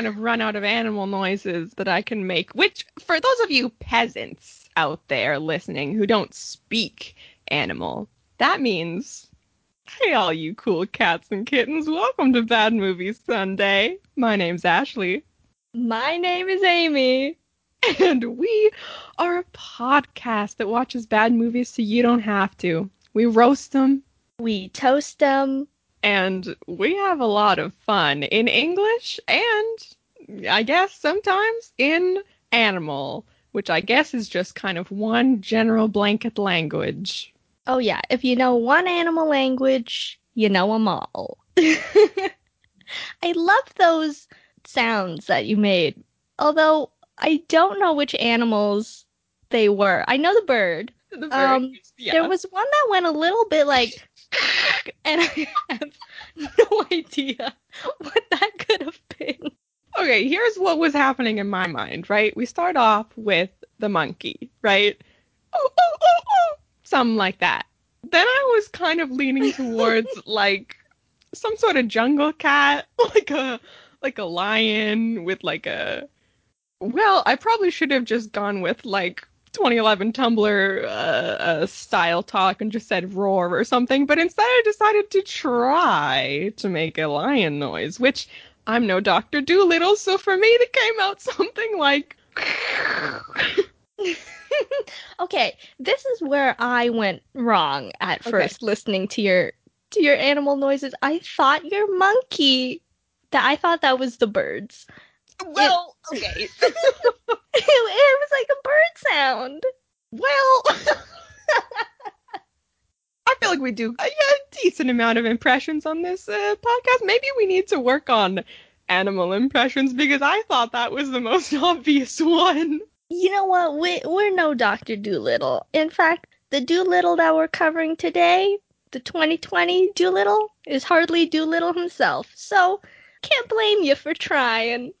kind of run out of animal noises that I can make, which for those of you peasants out there listening who don't speak animal, that means Hey all you cool cats and kittens, welcome to Bad Movie Sunday. My name's Ashley. My name is Amy. And we are a podcast that watches bad movies so you don't have to. We roast them. We toast them and we have a lot of fun in English and I guess sometimes in animal, which I guess is just kind of one general blanket language. Oh, yeah. If you know one animal language, you know them all. I love those sounds that you made, although I don't know which animals they were. I know the bird. The bird um, yeah. There was one that went a little bit like and I have no idea what that could have been. Okay, here's what was happening in my mind, right? We start off with the monkey, right? Oh, oh, oh, oh, something like that. Then I was kind of leaning towards like some sort of jungle cat, like a like a lion with like a well, I probably should have just gone with like 2011 Tumblr uh, uh, style talk and just said roar or something, but instead I decided to try to make a lion noise, which I'm no Doctor Dolittle, so for me it came out something like. okay, this is where I went wrong at first okay. listening to your to your animal noises. I thought your monkey that I thought that was the birds. Well, it, okay. it, it was like a bird sound. Well, I feel like we do a, a, decent amount of impressions on this uh, podcast. Maybe we need to work on animal impressions because I thought that was the most obvious one. You know what? We, we're no Dr. Dolittle. In fact, the Dolittle that we're covering today, the 2020 Dolittle, is hardly Dolittle himself. So, can't blame you for trying.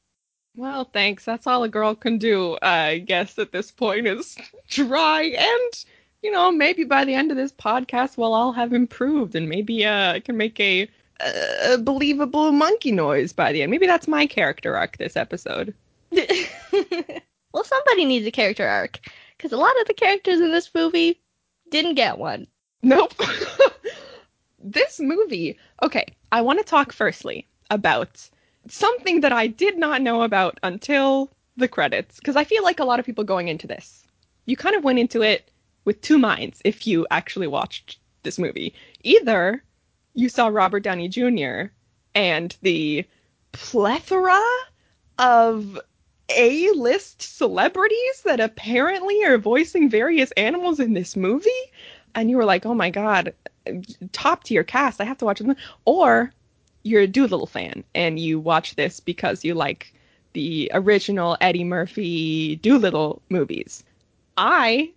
Well, thanks. That's all a girl can do, I guess, at this point is try. And, you know, maybe by the end of this podcast, we'll all have improved and maybe uh, I can make a, a believable monkey noise by the end. Maybe that's my character arc this episode. well, somebody needs a character arc because a lot of the characters in this movie didn't get one. Nope. this movie, okay, I want to talk firstly about something that I did not know about until the credits, because I feel like a lot of people going into this, you kind of went into it with two minds if you actually watched this movie. Either you saw Robert Downey Jr. and the plethora of A-list celebrities that apparently are voicing various animals in this movie, and you were like, "Oh my god, top tier cast! I have to watch it." Or you're a Dolittle fan and you watch this because you like the original Eddie Murphy Dolittle movies. I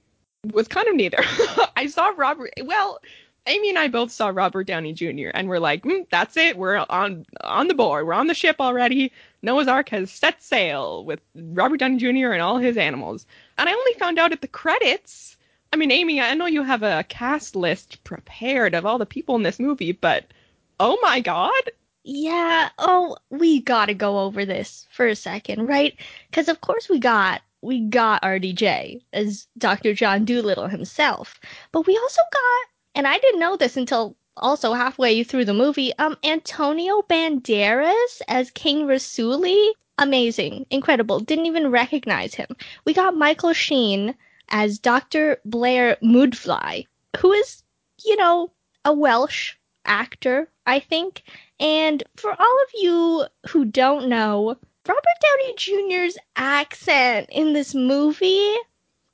was kind of neither. I saw Robert. Well, Amy and I both saw Robert Downey Jr. and we're like, mm, that's it. We're on on the board. We're on the ship already. Noah's Ark has set sail with Robert Downey Jr. and all his animals. And I only found out at the credits. I mean, Amy, I know you have a cast list prepared of all the people in this movie, but oh my god. Yeah, oh, we gotta go over this for a second, right? Because of course we got we got RDJ as Dr. John Dolittle himself, but we also got, and I didn't know this until also halfway through the movie, um, Antonio Banderas as King Rassouli. Amazing, incredible. Didn't even recognize him. We got Michael Sheen as Dr. Blair Müdfly, who is, you know, a Welsh actor, I think. And for all of you who don't know, Robert Downey Jr.'s accent in this movie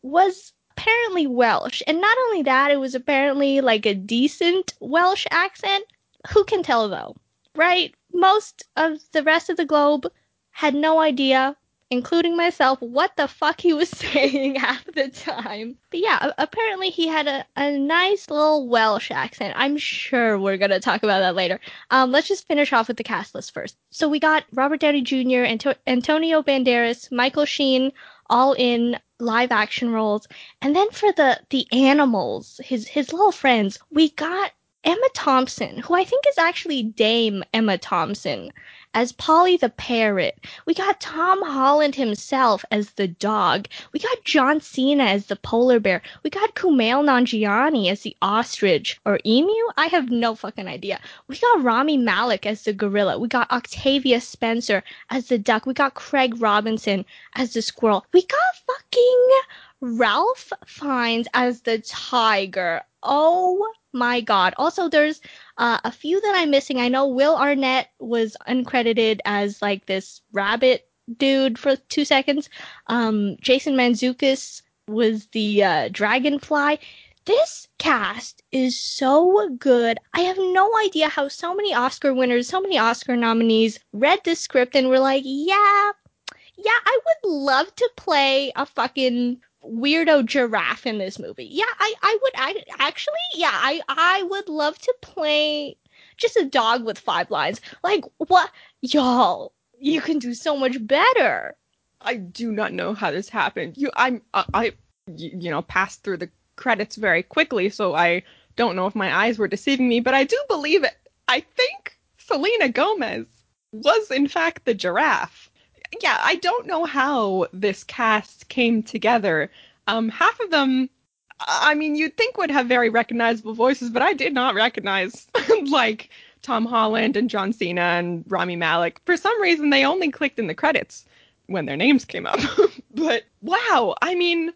was apparently Welsh. And not only that, it was apparently like a decent Welsh accent. Who can tell though? Right? Most of the rest of the globe had no idea including myself, what the fuck he was saying half the time. But yeah, apparently he had a, a nice little Welsh accent. I'm sure we're going to talk about that later. Um, let's just finish off with the cast list first. So we got Robert Downey Jr., Anto- Antonio Banderas, Michael Sheen, all in live action roles. And then for the, the animals, his, his little friends, we got Emma Thompson, who I think is actually Dame Emma Thompson, as Polly the parrot. We got Tom Holland himself as the dog. We got John Cena as the polar bear. We got Kumail Nanjiani as the ostrich or emu. I have no fucking idea. We got Rami Malek as the gorilla. We got Octavia Spencer as the duck. We got Craig Robinson as the squirrel. We got fucking Ralph Fiennes as the tiger. Oh my god. Also, there's uh, a few that I'm missing. I know Will Arnett was uncredited as like this rabbit dude for two seconds. Um, Jason Mantzoukas was the uh, dragonfly. This cast is so good. I have no idea how so many Oscar winners, so many Oscar nominees read this script and were like, yeah, yeah, I would love to play a fucking weirdo giraffe in this movie. Yeah, I, I would I, actually, yeah, I, I would love to play just a dog with five lines. Like, what? Y'all, you can do so much better. I do not know how this happened. You, I'm, uh, I, you know, passed through the credits very quickly, so I don't know if my eyes were deceiving me, but I do believe it. I think Selena Gomez was in fact the giraffe yeah, I don't know how this cast came together. Um, half of them, I mean, you'd think would have very recognizable voices, but I did not recognize like Tom Holland and John Cena and Rami Malek. For some reason, they only clicked in the credits when their names came up. but wow, I mean,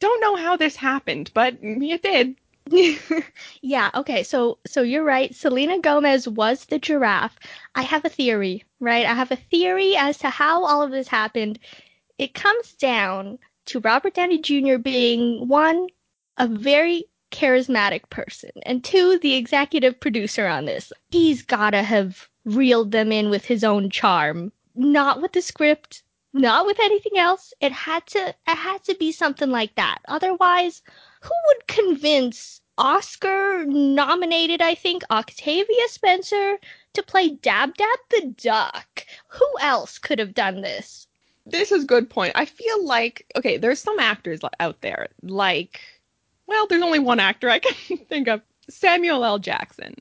don't know how this happened, but it did. yeah, okay. So so you're right. Selena Gomez was the giraffe. I have a theory, right? I have a theory as to how all of this happened. It comes down to Robert Downey Jr. being one a very charismatic person and two the executive producer on this. He's got to have reeled them in with his own charm, not with the script, not with anything else. It had to it had to be something like that. Otherwise, who would convince Oscar nominated, I think, Octavia Spencer to play Dab Dab the Duck? Who else could have done this? This is a good point. I feel like, okay, there's some actors out there, like, well, there's only one actor I can think of Samuel L. Jackson.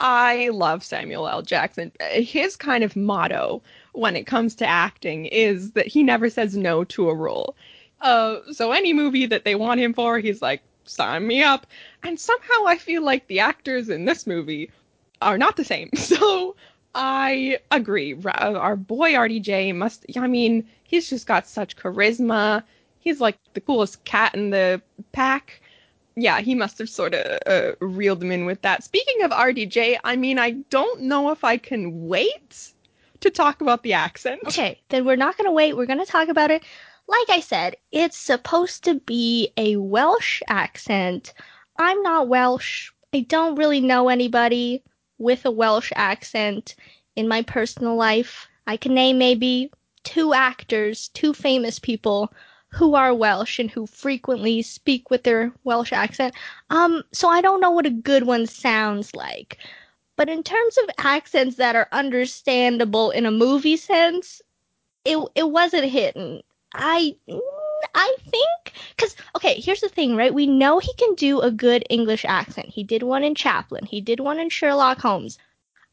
I love Samuel L. Jackson. His kind of motto when it comes to acting is that he never says no to a role. Uh, so any movie that they want him for, he's like, sign me up. And somehow I feel like the actors in this movie are not the same. So I agree. Our boy RDJ must, I mean, he's just got such charisma. He's like the coolest cat in the pack. Yeah, he must have sort of uh, reeled him in with that. Speaking of RDJ, I mean, I don't know if I can wait to talk about the accent. Okay, then we're not going to wait. We're going to talk about it like I said, it's supposed to be a Welsh accent. I'm not Welsh. I don't really know anybody with a Welsh accent in my personal life. I can name maybe two actors, two famous people who are Welsh and who frequently speak with their Welsh accent. Um, so I don't know what a good one sounds like. But in terms of accents that are understandable in a movie sense, it it wasn't hitting. I I think because okay, here's the thing, right? We know he can do a good English accent. He did one in Chaplin. He did one in Sherlock Holmes.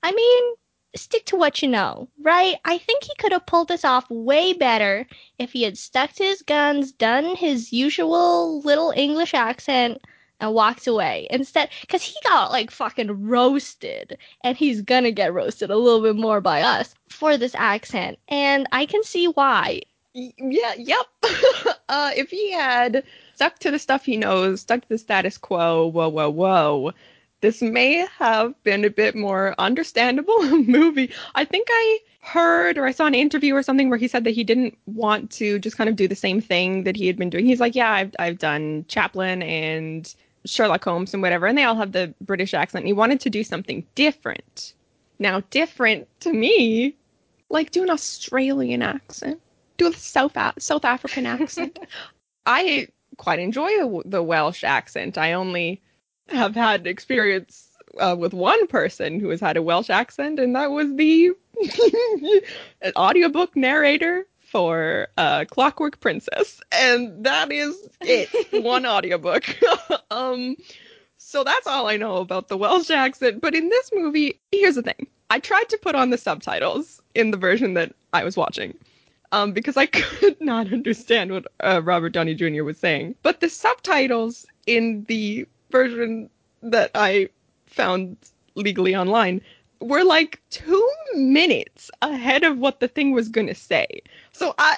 I mean, stick to what you know, right? I think he could have pulled this off way better if he had stuck to his guns, done his usual little English accent, and walked away instead. Because he got like fucking roasted, and he's gonna get roasted a little bit more by us for this accent, and I can see why yeah, yep. uh, if he had stuck to the stuff he knows, stuck to the status quo, whoa, whoa, whoa, this may have been a bit more understandable movie. I think I heard or I saw an interview or something where he said that he didn't want to just kind of do the same thing that he had been doing. He's like, yeah, I've I've done Chaplin and Sherlock Holmes and whatever, and they all have the British accent. He wanted to do something different. Now, different to me, like do an Australian accent do a South South African accent. I quite enjoy the Welsh accent. I only have had experience uh, with one person who has had a Welsh accent, and that was the audiobook narrator for uh, Clockwork Princess, and that is it. one audiobook. um, So that's all I know about the Welsh accent. But in this movie, here's the thing. I tried to put on the subtitles in the version that I was watching um, because I could not understand what uh, Robert Downey Jr. was saying. But the subtitles in the version that I found legally online were like two minutes ahead of what the thing was going to say. So I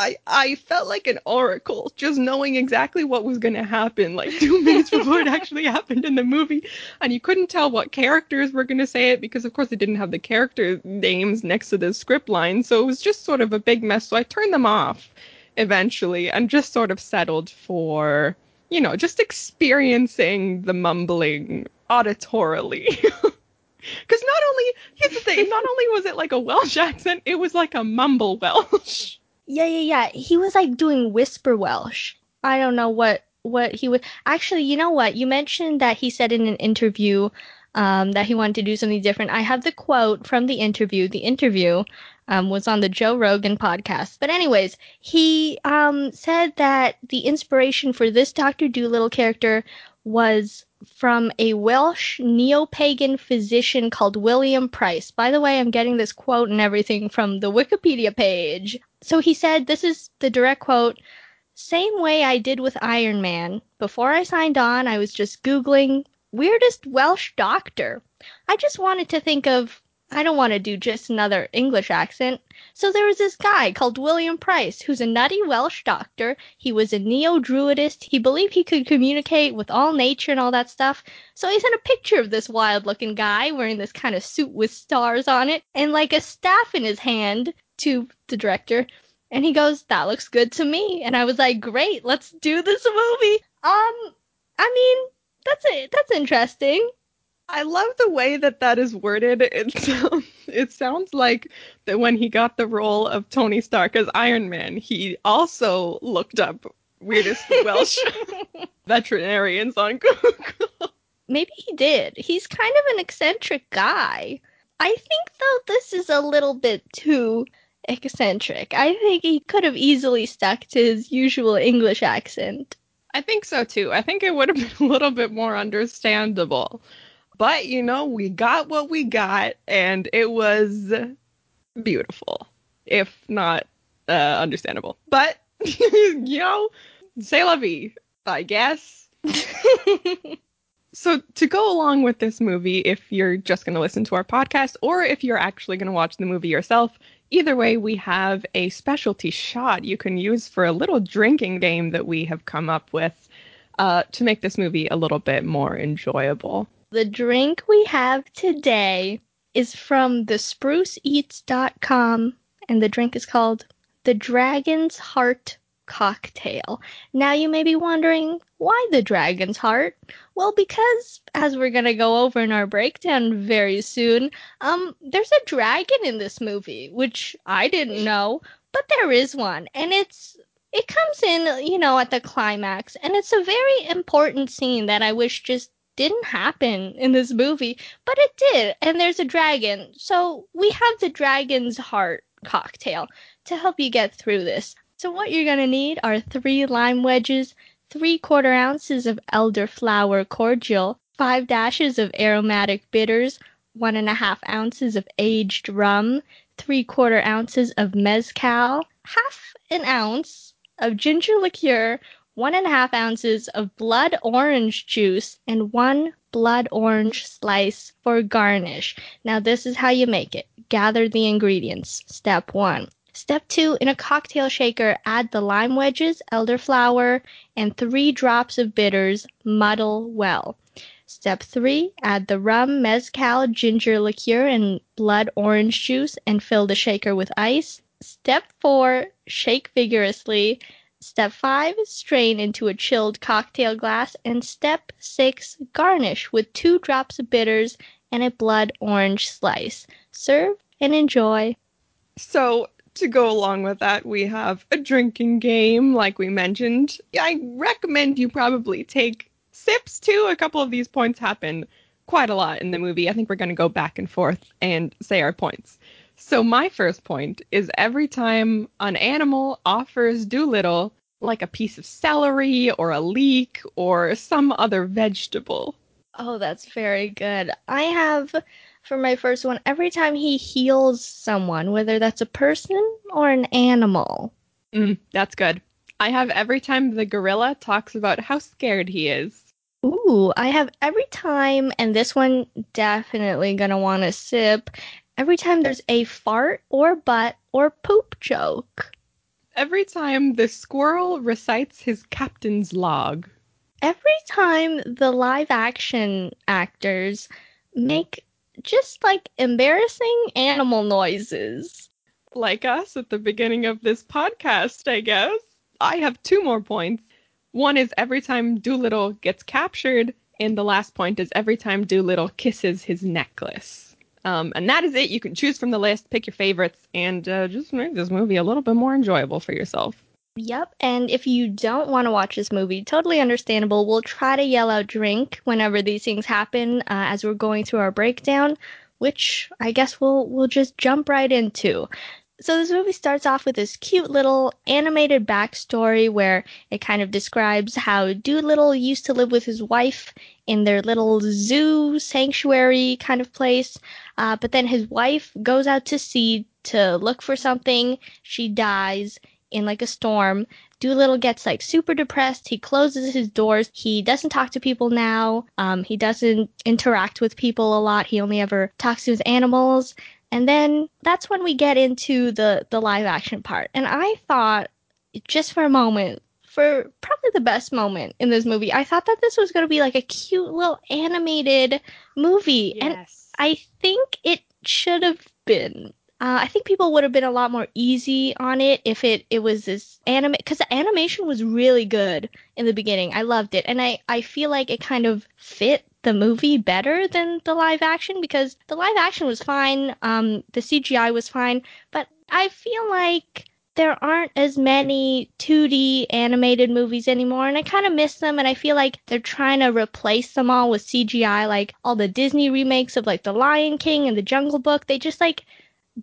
I I felt like an oracle, just knowing exactly what was going to happen, like two minutes before it actually happened in the movie, and you couldn't tell what characters were going to say it because, of course, they didn't have the character names next to the script line, so it was just sort of a big mess. So I turned them off eventually, and just sort of settled for, you know, just experiencing the mumbling auditorily. Because not only, here's the thing, not only was it like a Welsh accent, it was like a mumble Welsh. Yeah, yeah, yeah. He was like doing whisper Welsh. I don't know what what he would actually. You know what? You mentioned that he said in an interview um, that he wanted to do something different. I have the quote from the interview. The interview um, was on the Joe Rogan podcast. But anyways, he um, said that the inspiration for this Doctor Dolittle character was from a Welsh neo-pagan physician called William Price. By the way, I'm getting this quote and everything from the Wikipedia page. So he said, this is the direct quote, same way I did with Iron Man. Before I signed on, I was just Googling weirdest Welsh doctor. I just wanted to think of I don't want to do just another English accent. So there was this guy called William Price, who's a nutty Welsh doctor. He was a neo-druidist. He believed he could communicate with all nature and all that stuff. So he sent a picture of this wild-looking guy wearing this kind of suit with stars on it and like a staff in his hand to the director. And he goes, that looks good to me. And I was like, great, let's do this movie. Um, I mean, that's it. That's interesting. I love the way that that is worded. It sounds, it sounds like that when he got the role of Tony Stark as Iron Man, he also looked up weirdest Welsh veterinarians on Google. Maybe he did. He's kind of an eccentric guy. I think though this is a little bit too eccentric. I think he could have easily stuck to his usual English accent. I think so too. I think it would have been a little bit more understandable. But, you know, we got what we got, and it was beautiful, if not uh, understandable. But, you know, say la vie, I guess. so, to go along with this movie, if you're just going to listen to our podcast, or if you're actually going to watch the movie yourself, either way, we have a specialty shot you can use for a little drinking game that we have come up with uh, to make this movie a little bit more enjoyable. The drink we have today is from thespruceeats.com, and the drink is called the Dragon's Heart Cocktail. Now you may be wondering, why the Dragon's Heart? Well, because, as we're gonna go over in our breakdown very soon, um, there's a dragon in this movie, which I didn't know, but there is one, and it's it comes in, you know, at the climax, and it's a very important scene that I wish just didn't happen in this movie, but it did. And there's a dragon. So we have the dragon's heart cocktail to help you get through this. So what you're going to need are three lime wedges, three quarter ounces of elderflower cordial, five dashes of aromatic bitters, one and a half ounces of aged rum, three quarter ounces of mezcal, half an ounce of ginger liqueur, one and a half ounces of blood orange juice, and one blood orange slice for garnish. Now, this is how you make it. Gather the ingredients. Step one. Step two, in a cocktail shaker, add the lime wedges, elderflower, and three drops of bitters. Muddle well. Step three, add the rum, mezcal, ginger liqueur, and blood orange juice and fill the shaker with ice. Step four, shake vigorously. Step 5, strain into a chilled cocktail glass. And step 6, garnish with two drops of bitters and a blood orange slice. Serve and enjoy. So, to go along with that, we have a drinking game, like we mentioned. I recommend you probably take sips too. A couple of these points happen quite a lot in the movie. I think we're going to go back and forth and say our points. So my first point is every time an animal offers Dolittle like a piece of celery or a leek or some other vegetable. Oh, that's very good. I have for my first one every time he heals someone, whether that's a person or an animal. Mm, that's good. I have every time the gorilla talks about how scared he is. Ooh, I have every time, and this one definitely gonna want to sip. Every time there's a fart or butt or poop joke. Every time the squirrel recites his captain's log. Every time the live action actors make just like embarrassing animal noises. Like us at the beginning of this podcast, I guess. I have two more points. One is every time Dolittle gets captured, and the last point is every time Dolittle kisses his necklace. Um, and that is it. You can choose from the list, pick your favorites, and uh, just make this movie a little bit more enjoyable for yourself. Yep, and if you don't want to watch this movie, totally understandable. We'll try to yell out drink whenever these things happen uh, as we're going through our breakdown, which I guess we'll we'll just jump right into. So this movie starts off with this cute little animated backstory where it kind of describes how Dolittle used to live with his wife in their little zoo sanctuary kind of place. Uh, but then his wife goes out to sea to look for something. She dies in like a storm. Dolittle gets like super depressed. He closes his doors. He doesn't talk to people now. Um, he doesn't interact with people a lot. He only ever talks to his animals. And then that's when we get into the the live action part. And I thought just for a moment for probably the best moment in this movie. I thought that this was going to be like a cute little animated movie. Yes. And I think it should have been. Uh, I think people would have been a lot more easy on it if it, it was this anime because the animation was really good in the beginning. I loved it, and I I feel like it kind of fit the movie better than the live action because the live action was fine, um, the CGI was fine, but I feel like there aren't as many 2D animated movies anymore, and I kind of miss them. And I feel like they're trying to replace them all with CGI, like all the Disney remakes of like The Lion King and The Jungle Book. They just like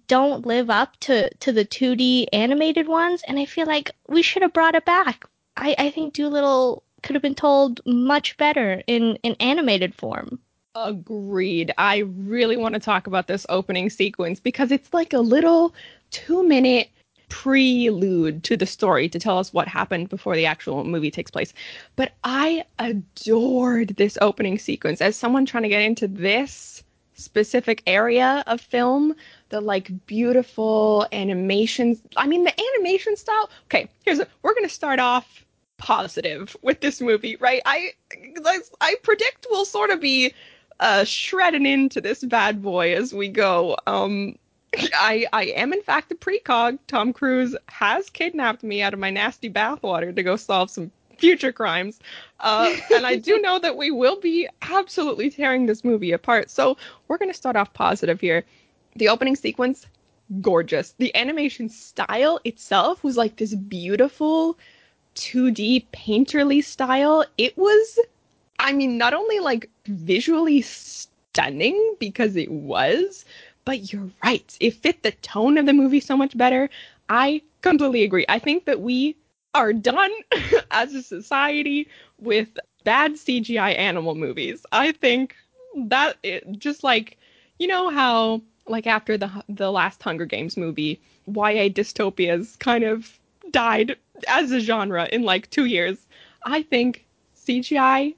don't live up to to the 2D animated ones, and I feel like we should have brought it back. I I think Dolittle could have been told much better in an animated form. Agreed. I really want to talk about this opening sequence because it's like a little two minute prelude to the story to tell us what happened before the actual movie takes place. But I adored this opening sequence as someone trying to get into this specific area of film, the like beautiful animations. I mean, the animation style. Okay, here's a, we're going to start off positive with this movie, right? I I predict we'll sort of be uh, shredding into this bad boy as we go. Um, I I am in fact a precog. Tom Cruise has kidnapped me out of my nasty bathwater to go solve some future crimes, uh, and I do know that we will be absolutely tearing this movie apart. So we're gonna start off positive here. The opening sequence, gorgeous. The animation style itself was like this beautiful 2D painterly style. It was, I mean, not only like visually stunning because it was, but you're right. It fit the tone of the movie so much better. I completely agree. I think that we are done as a society with bad CGI animal movies. I think that it, just like you know how like after the the last Hunger Games movie, YA dystopias kind of died as a genre in like 2 years. I think CGI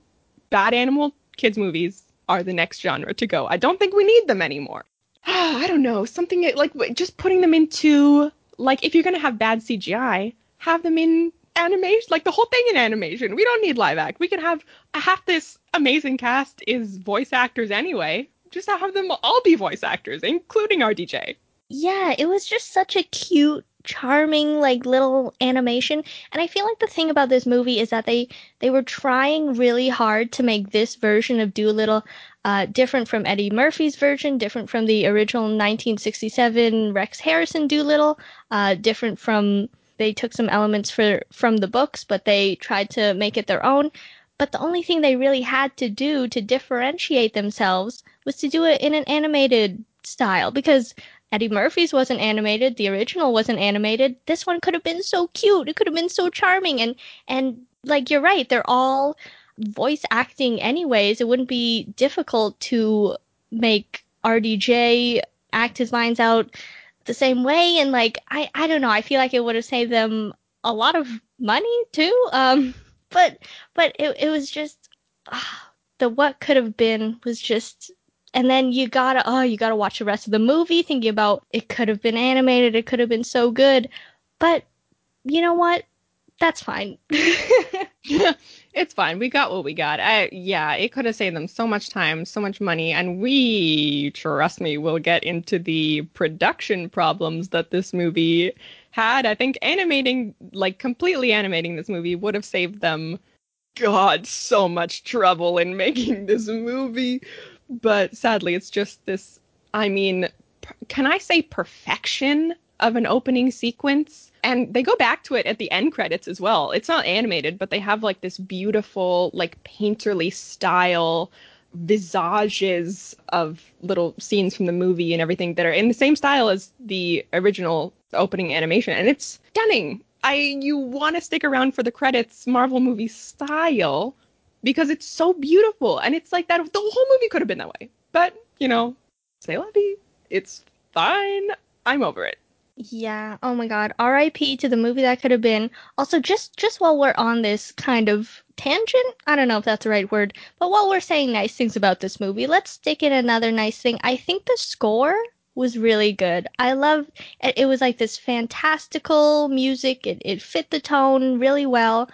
bad animal kids movies are the next genre to go. I don't think we need them anymore. I don't know, something like just putting them into like if you're going to have bad CGI, have them in animation, like the whole thing in animation. We don't need live act. We can have half this amazing cast is voice actors anyway. Just have them all be voice actors, including RDJ. Yeah, it was just such a cute, charming, like little animation. And I feel like the thing about this movie is that they they were trying really hard to make this version of Dolittle uh, different from Eddie Murphy's version, different from the original 1967 Rex Harrison Dolittle, uh, different from they took some elements for from the books, but they tried to make it their own. But the only thing they really had to do to differentiate themselves was to do it in an animated style because Eddie Murphy's wasn't animated, the original wasn't animated. This one could have been so cute. It could have been so charming and and like you're right, they're all voice acting anyways. It wouldn't be difficult to make RDJ act his lines out the same way and like I I don't know, I feel like it would have saved them a lot of money too. Um but but it it was just uh, the what could have been was just and then you gotta oh you gotta watch the rest of the movie thinking about it could have been animated it could have been so good. But you know what? That's fine. It's fine. We got what we got. I, yeah it could have saved them so much time so much money and we trust me will get into the production problems that this movie had. I think animating like completely animating this movie would have saved them god so much trouble in making this movie but sadly it's just this i mean can i say perfection of an opening sequence? And they go back to it at the end credits as well. It's not animated but they have like this beautiful like painterly style visages of little scenes from the movie and everything that are in the same style as the original opening animation. And it's stunning. I you want to stick around for the credits marvel movie style because it's so beautiful. And it's like that the whole movie could have been that way. But you know say lovey. it's fine. I'm over it. Yeah. Oh my god. Rip to the movie that could have been. Also just just while we're on this kind of tangent i don't know if that's the right word but while we're saying nice things about this movie let's stick in another nice thing. I think the score was really good. I love it, it was like this fantastical music. It, it fit the tone really well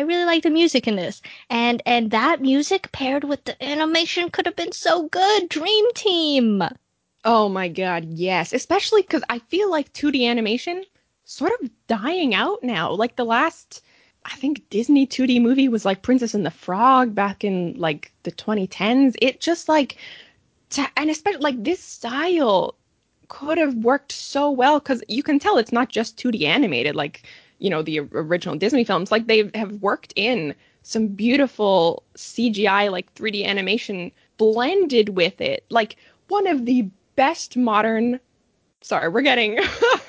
I really like the music in this. And and that music paired with the animation could have been so good. Dream Team. Oh my god, yes. Especially cuz I feel like 2D animation sort of dying out now. Like the last I think Disney 2D movie was like Princess and the Frog back in like the 2010s. It just like to, and especially like this style could have worked so well cuz you can tell it's not just 2D animated like you know the original Disney films, like they have worked in some beautiful CGI like 3D animation blended with it. Like one of the best modern sorry, we're getting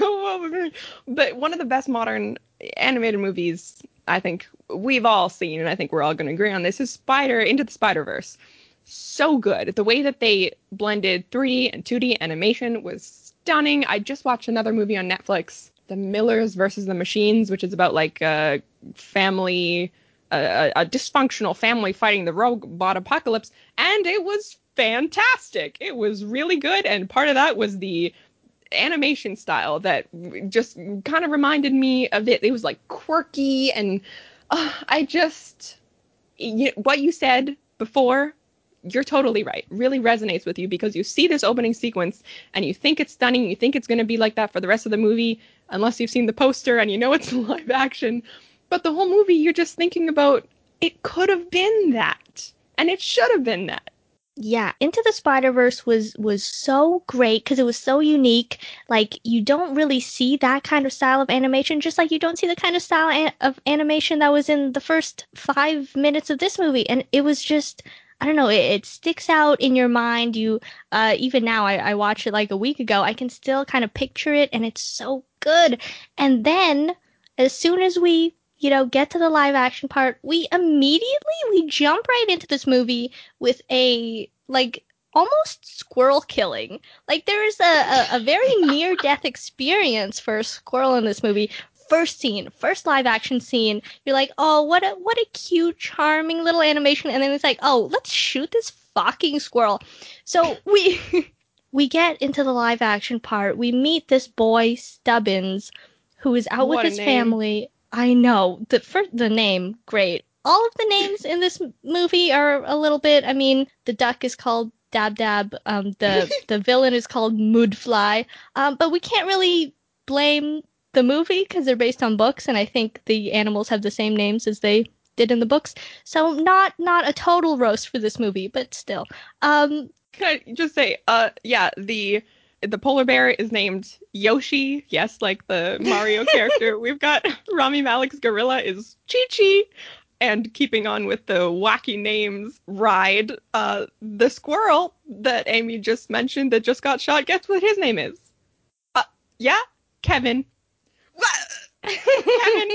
but one of the best modern animated movies I think we've all seen and I think we're all going to agree on this is Spider Into the Spider-Verse. So good. The way that they blended 3D and 2D animation was stunning. I just watched another movie on Netflix the Millers versus the Machines, which is about like a family, a, a dysfunctional family fighting the robot apocalypse, and it was fantastic. It was really good, and part of that was the animation style that just kind of reminded me of it. It was like quirky, and uh, I just you, what you said before you're totally right. Really resonates with you because you see this opening sequence and you think it's stunning. You think it's going to be like that for the rest of the movie, unless you've seen the poster and you know it's live action. But the whole movie, you're just thinking about it could have been that, and it should have been that. Yeah, Into the Spider Verse was was so great because it was so unique. Like you don't really see that kind of style of animation, just like you don't see the kind of style of animation that was in the first five minutes of this movie, and it was just I don't know, it, it, sticks out in your mind. You, uh, even now, I, I watched it like a week ago. I can still kind of picture it, and it's so good. And then, as soon as we, you know, get to the live action part, we immediately we jump right into this movie with a like almost squirrel killing. Like there's a, a, a very near death experience for a squirrel in this movie first scene, first live action scene, you're like, oh, what a what a cute, charming little animation, and then it's like, oh, let's shoot this fucking squirrel. So we we get into the live action part. We meet this boy Stubbins, who is out what with his name. family. I know the first the name great. All of the names in this movie are a little bit. I mean, the duck is called Dab Dab. Um, the the villain is called Müdfly. Um, but we can't really blame the movie because they're based on books, and I think the animals have the same names as they did in the books. So not not a total roast for this movie, but still. Um, Can I just say, uh, yeah, the the polar bear is named Yoshi. Yes, like the Mario character. We've got Rami Malek's gorilla is Chi Chi. And keeping on with the wacky names, Ride, uh, the squirrel that Amy just mentioned that just got shot, guess what his name is? Uh, Yeah, Kevin. Kevin.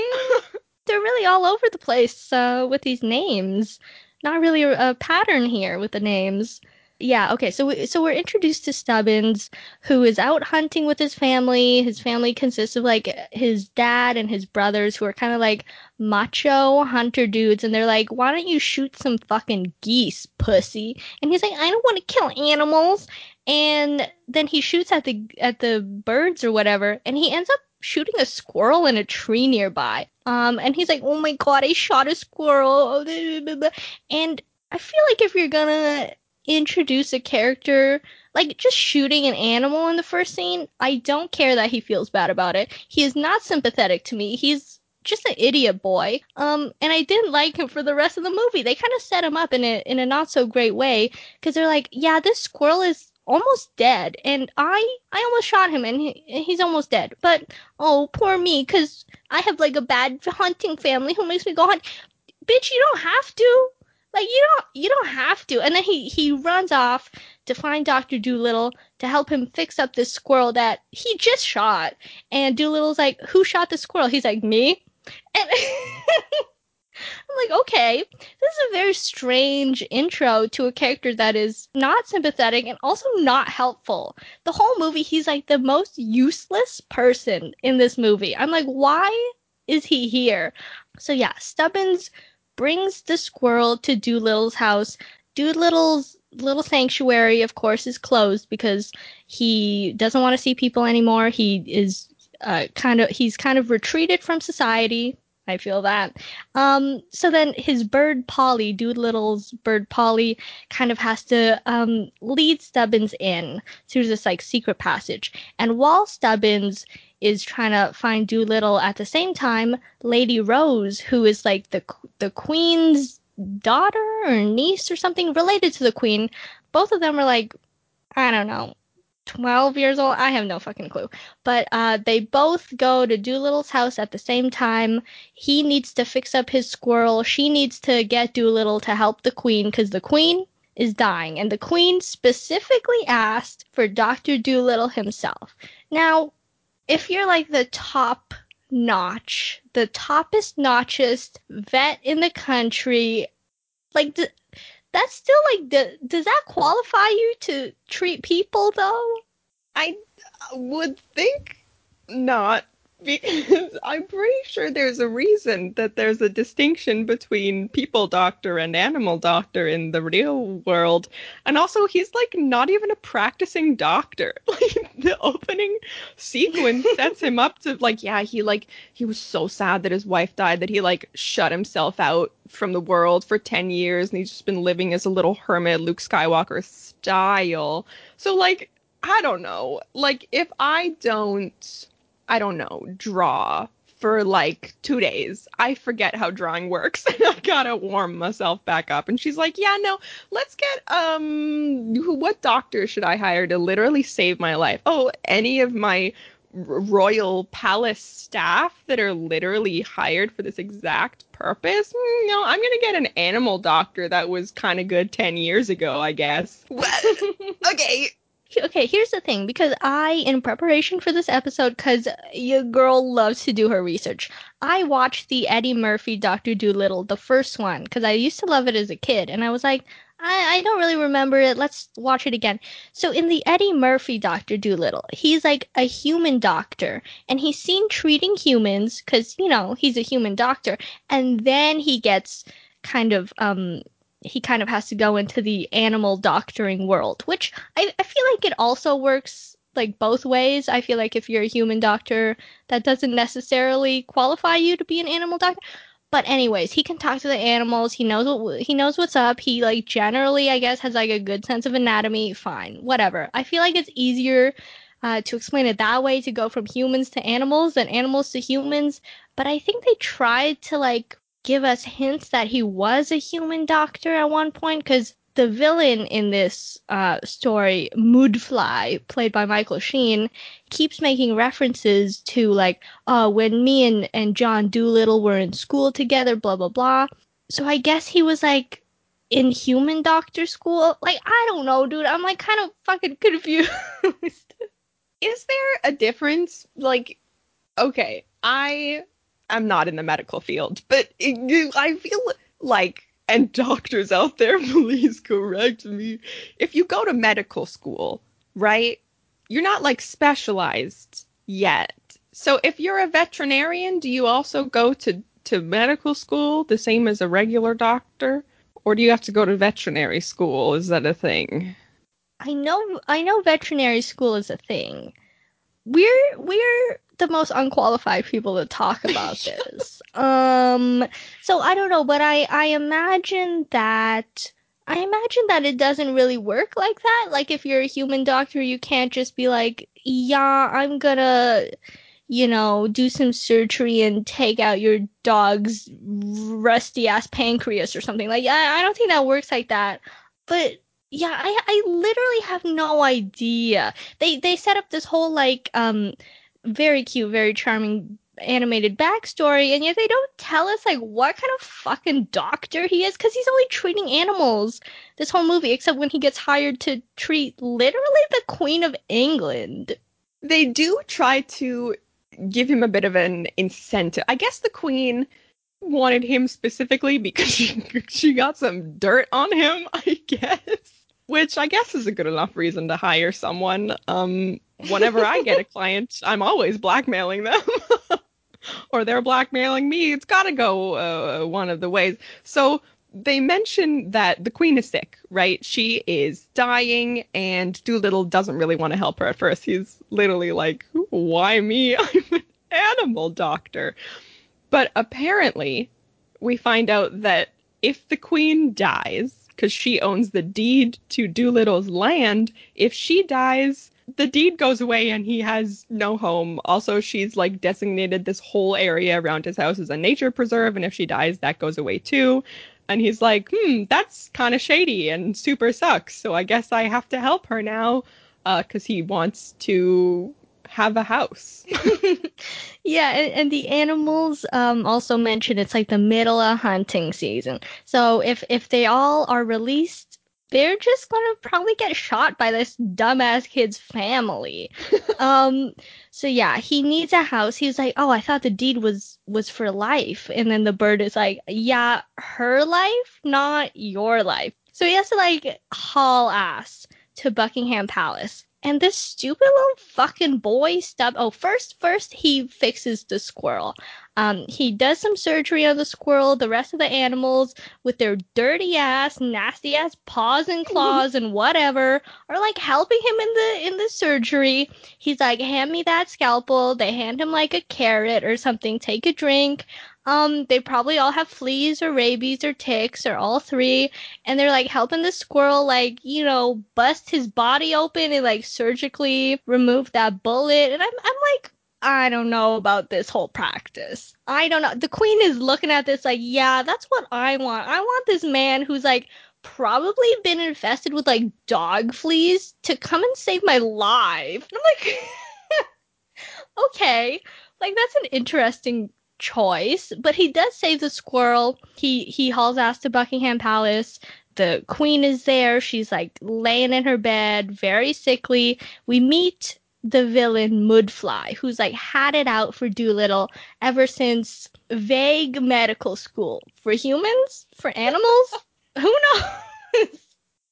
They're really all over the place uh, with these names. Not really a, a pattern here with the names. Yeah, okay. So we, so we're introduced to Stubbins, who is out hunting with his family. His family consists of like his dad and his brothers, who are kind of like macho hunter dudes, and they're like, "Why don't you shoot some fucking geese, pussy?" And he's like, "I don't want to kill animals." And then he shoots at the at the birds or whatever, and he ends up shooting a squirrel in a tree nearby. Um, and he's like, "Oh my god, I shot a squirrel!" And I feel like if you're gonna introduce a character like just shooting an animal in the first scene, I don't care that he feels bad about it. He is not sympathetic to me. He's just an idiot boy. Um, and I didn't like him for the rest of the movie. They kind of set him up in a in a not so great way because they're like, yeah, this squirrel is almost dead, and I I almost shot him, and he, he's almost dead. But oh, poor me, because I have like a bad hunting family who makes me go hunt. Bitch, you don't have to. Like you don't you don't have to. And then he he runs off to find Doctor Dolittle to help him fix up this squirrel that he just shot. And Dolittle's like, "Who shot the squirrel?" He's like, "Me." And I'm like, okay, this is a very strange intro to a character that is not sympathetic and also not helpful. The whole movie, he's like the most useless person in this movie. I'm like, why is he here? So yeah, Stubbins brings the squirrel to Dolittle's house. Dolittle's little sanctuary, of course, is closed because he doesn't want to see people anymore. He is uh, kind of he's kind of retreated from society. I feel that. Um, so then his bird Polly, Dolittle's bird Polly, kind of has to um, lead Stubbins in through this like secret passage. And while Stubbins is trying to find Dolittle at the same time, Lady Rose, who is like the the queen's daughter or niece or something related to the queen, both of them are like I don't know, 12 years old. I have no fucking clue. But uh, they both go to Dolittle's house at the same time. He needs to fix up his squirrel. She needs to get Dolittle to help the queen because the queen is dying. And the queen specifically asked for Dr. Dolittle himself. Now, if you're like the top notch, the toppest notchest vet in the country, like th- that's still like the, does that qualify you to treat people though? I uh, would think not because I'm pretty sure there's a reason that there's a distinction between people doctor and animal doctor in the real world. And also, he's like not even a practicing doctor. Like the opening sequence sets him up to like, yeah, he like he was so sad that his wife died that he like shut himself out from the world for 10 years and he's just been living as a little hermit, Luke Skywalker style. So like, I don't know. Like if I don't I don't know, draw for like two days. I forget how drawing works and I gotta warm myself back up. And she's like, yeah, no, let's get, um, who, what doctor should I hire to literally save my life? Oh, any of my royal palace staff that are literally hired for this exact purpose? Mm, no, I'm gonna get an animal doctor that was kind of good 10 years ago, I guess. okay, okay, here's the thing because I, in preparation for this episode, because your girl loves to do her research, I watched the Eddie Murphy Doctor Dolittle, the first one, because I used to love it as a kid, and I was like, I, I don't really remember it. Let's watch it again. So in the Eddie Murphy Doctor Dolittle, he's like a human doctor, and he's seen treating humans because you know he's a human doctor, and then he gets kind of um he kind of has to go into the animal doctoring world, which I, I feel like it also works like both ways. I feel like if you're a human doctor, that doesn't necessarily qualify you to be an animal doctor. But anyways, he can talk to the animals. He knows what he knows what's up. He like generally, I guess, has like a good sense of anatomy. Fine, whatever. I feel like it's easier uh, to explain it that way to go from humans to animals than animals to humans. But I think they tried to like give us hints that he was a human doctor at one point because the villain in this uh, story, Müdfly, played by Michael Sheen, keeps making references to like, oh, when me and, and John Dolittle were in school together, blah blah blah. So I guess he was like in human doctor school. Like I don't know, dude. I'm like kind of fucking confused. is there a difference? Like, okay, I am not in the medical field, but it, I feel like, and doctors out there, please correct me. If you go to medical school, right, you're not like specialized yet. So if you're a veterinarian, do you also go to, to medical school the same as a regular doctor? Or do you have to go to veterinary school? Is that a thing? I know I know veterinary school is a thing. We're we're the most unqualified people to talk about this. um so I don't know, but I I imagine that I imagine that it doesn't really work like that. Like if you're a human doctor, you can't just be like, "Yeah, I'm going to you know, do some surgery and take out your dog's rusty ass pancreas or something. Like, I, I don't think that works like that. But yeah, I I literally have no idea. They they set up this whole like um very cute, very charming animated backstory, and yet they don't tell us like what kind of fucking doctor he is because he's only treating animals this whole movie, except when he gets hired to treat literally the Queen of England. They do try to give him a bit of an incentive. I guess the Queen wanted him specifically because she, she got some dirt on him, I guess which I guess is a good enough reason to hire someone. Um, whenever I get a client, I'm always blackmailing them. or they're blackmailing me. It's got to go uh, one of the ways. So they mention that the queen is sick, right? She is dying, and Dolittle doesn't really want to help her at first. He's literally like, "Why me? I'm an animal doctor." But apparently, we find out that if the queen dies, because she owns the deed to Dolittle's land. If she dies, the deed goes away and he has no home. Also, she's like designated this whole area around his house as a nature preserve, and if she dies, that goes away too. And he's like, hmm, that's kind of shady and super sucks. So I guess I have to help her now because uh, he wants to have a house. yeah, and, and, the animals um, also mentioned it's like the middle of hunting season. So if if they all are released, they're just gonna probably get shot by this dumbass kid's family. um, so yeah, he needs a house. He's like, oh, I thought the deed was was for life, and then the bird is like, yeah, her life, not your life. So he has to like haul ass to Buckingham Palace and this stupid little fucking boy stub. Oh, first, first he fixes the squirrel. Um, he does some surgery on the squirrel. The rest of the animals, with their dirty ass, nasty ass paws and claws and whatever, are like helping him in the in the surgery. He's like, hand me that scalpel. They hand him like a carrot or something. Take a drink. Um, they probably all have fleas or rabies or ticks or all three, and they're like helping the squirrel like you know bust his body open and like surgically remove that bullet. And I'm I'm like I don't know about this whole practice. I don't know. The queen is looking at this like, yeah, that's what I want. I want this man who's like probably been infested with like dog fleas to come and save my life. I'm like, okay, like that's an interesting choice, but he does save the squirrel. He he hauls ass to Buckingham Palace. The queen is there. She's like laying in her bed, very sickly. We meet the villain Müdfly, who's like had it out for Dolittle ever since vague medical school. For humans? For animals? Who knows?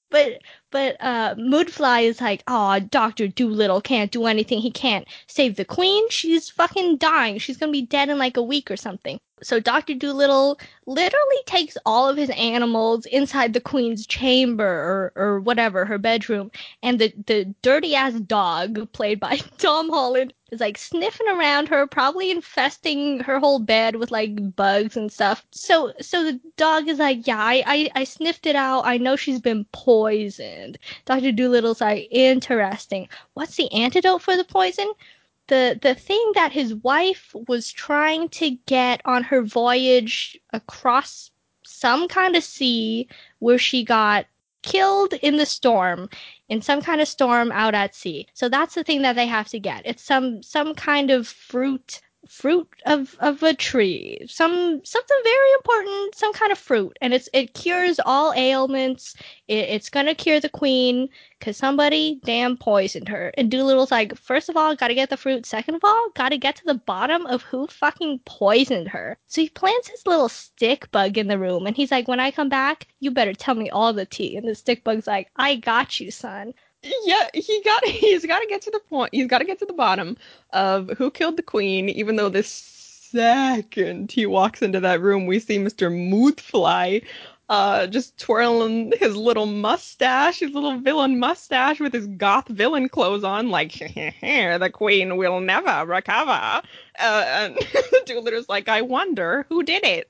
But but uh, Müdfly is like, oh, Doctor Dolittle can't do anything. He can't save the Queen. She's fucking dying. She's gonna be dead in like a week or something. So Doctor Dolittle literally takes all of his animals inside the Queen's chamber or, or whatever, her bedroom, and the the dirty ass dog played by Tom Holland is like sniffing around her, probably infesting her whole bed with like bugs and stuff. So so the dog is like, yeah, I I, I sniffed it out. I know she's been poisoned. Doctor Dolittle's like, interesting. What's the antidote for the poison? The the thing that his wife was trying to get on her voyage across some kind of sea where she got killed in the storm in some kind of storm out at sea. So that's the thing that they have to get. It's some some kind of fruit fruit of of a tree, some something very important, some kind of fruit, and it's it cures all ailments. It, it's gonna cure the queen because somebody damn poisoned her. And Dolittle's like, first of all, gotta get the fruit. Second of all, gotta get to the bottom of who fucking poisoned her. So he plants his little stick bug in the room, and he's like, when I come back, you better tell me all the tea. And the stick bug's like, I got you, son yeah, he got he's got to get to the point. He's got to get to the bottom of who killed the queen. Even though the second he walks into that room, we see Mr. Müdfly uh, just twirling his little mustache, his little villain mustache with his goth villain clothes on, like, the queen will never recover. Uh, and Dolittle's like, I wonder who did it.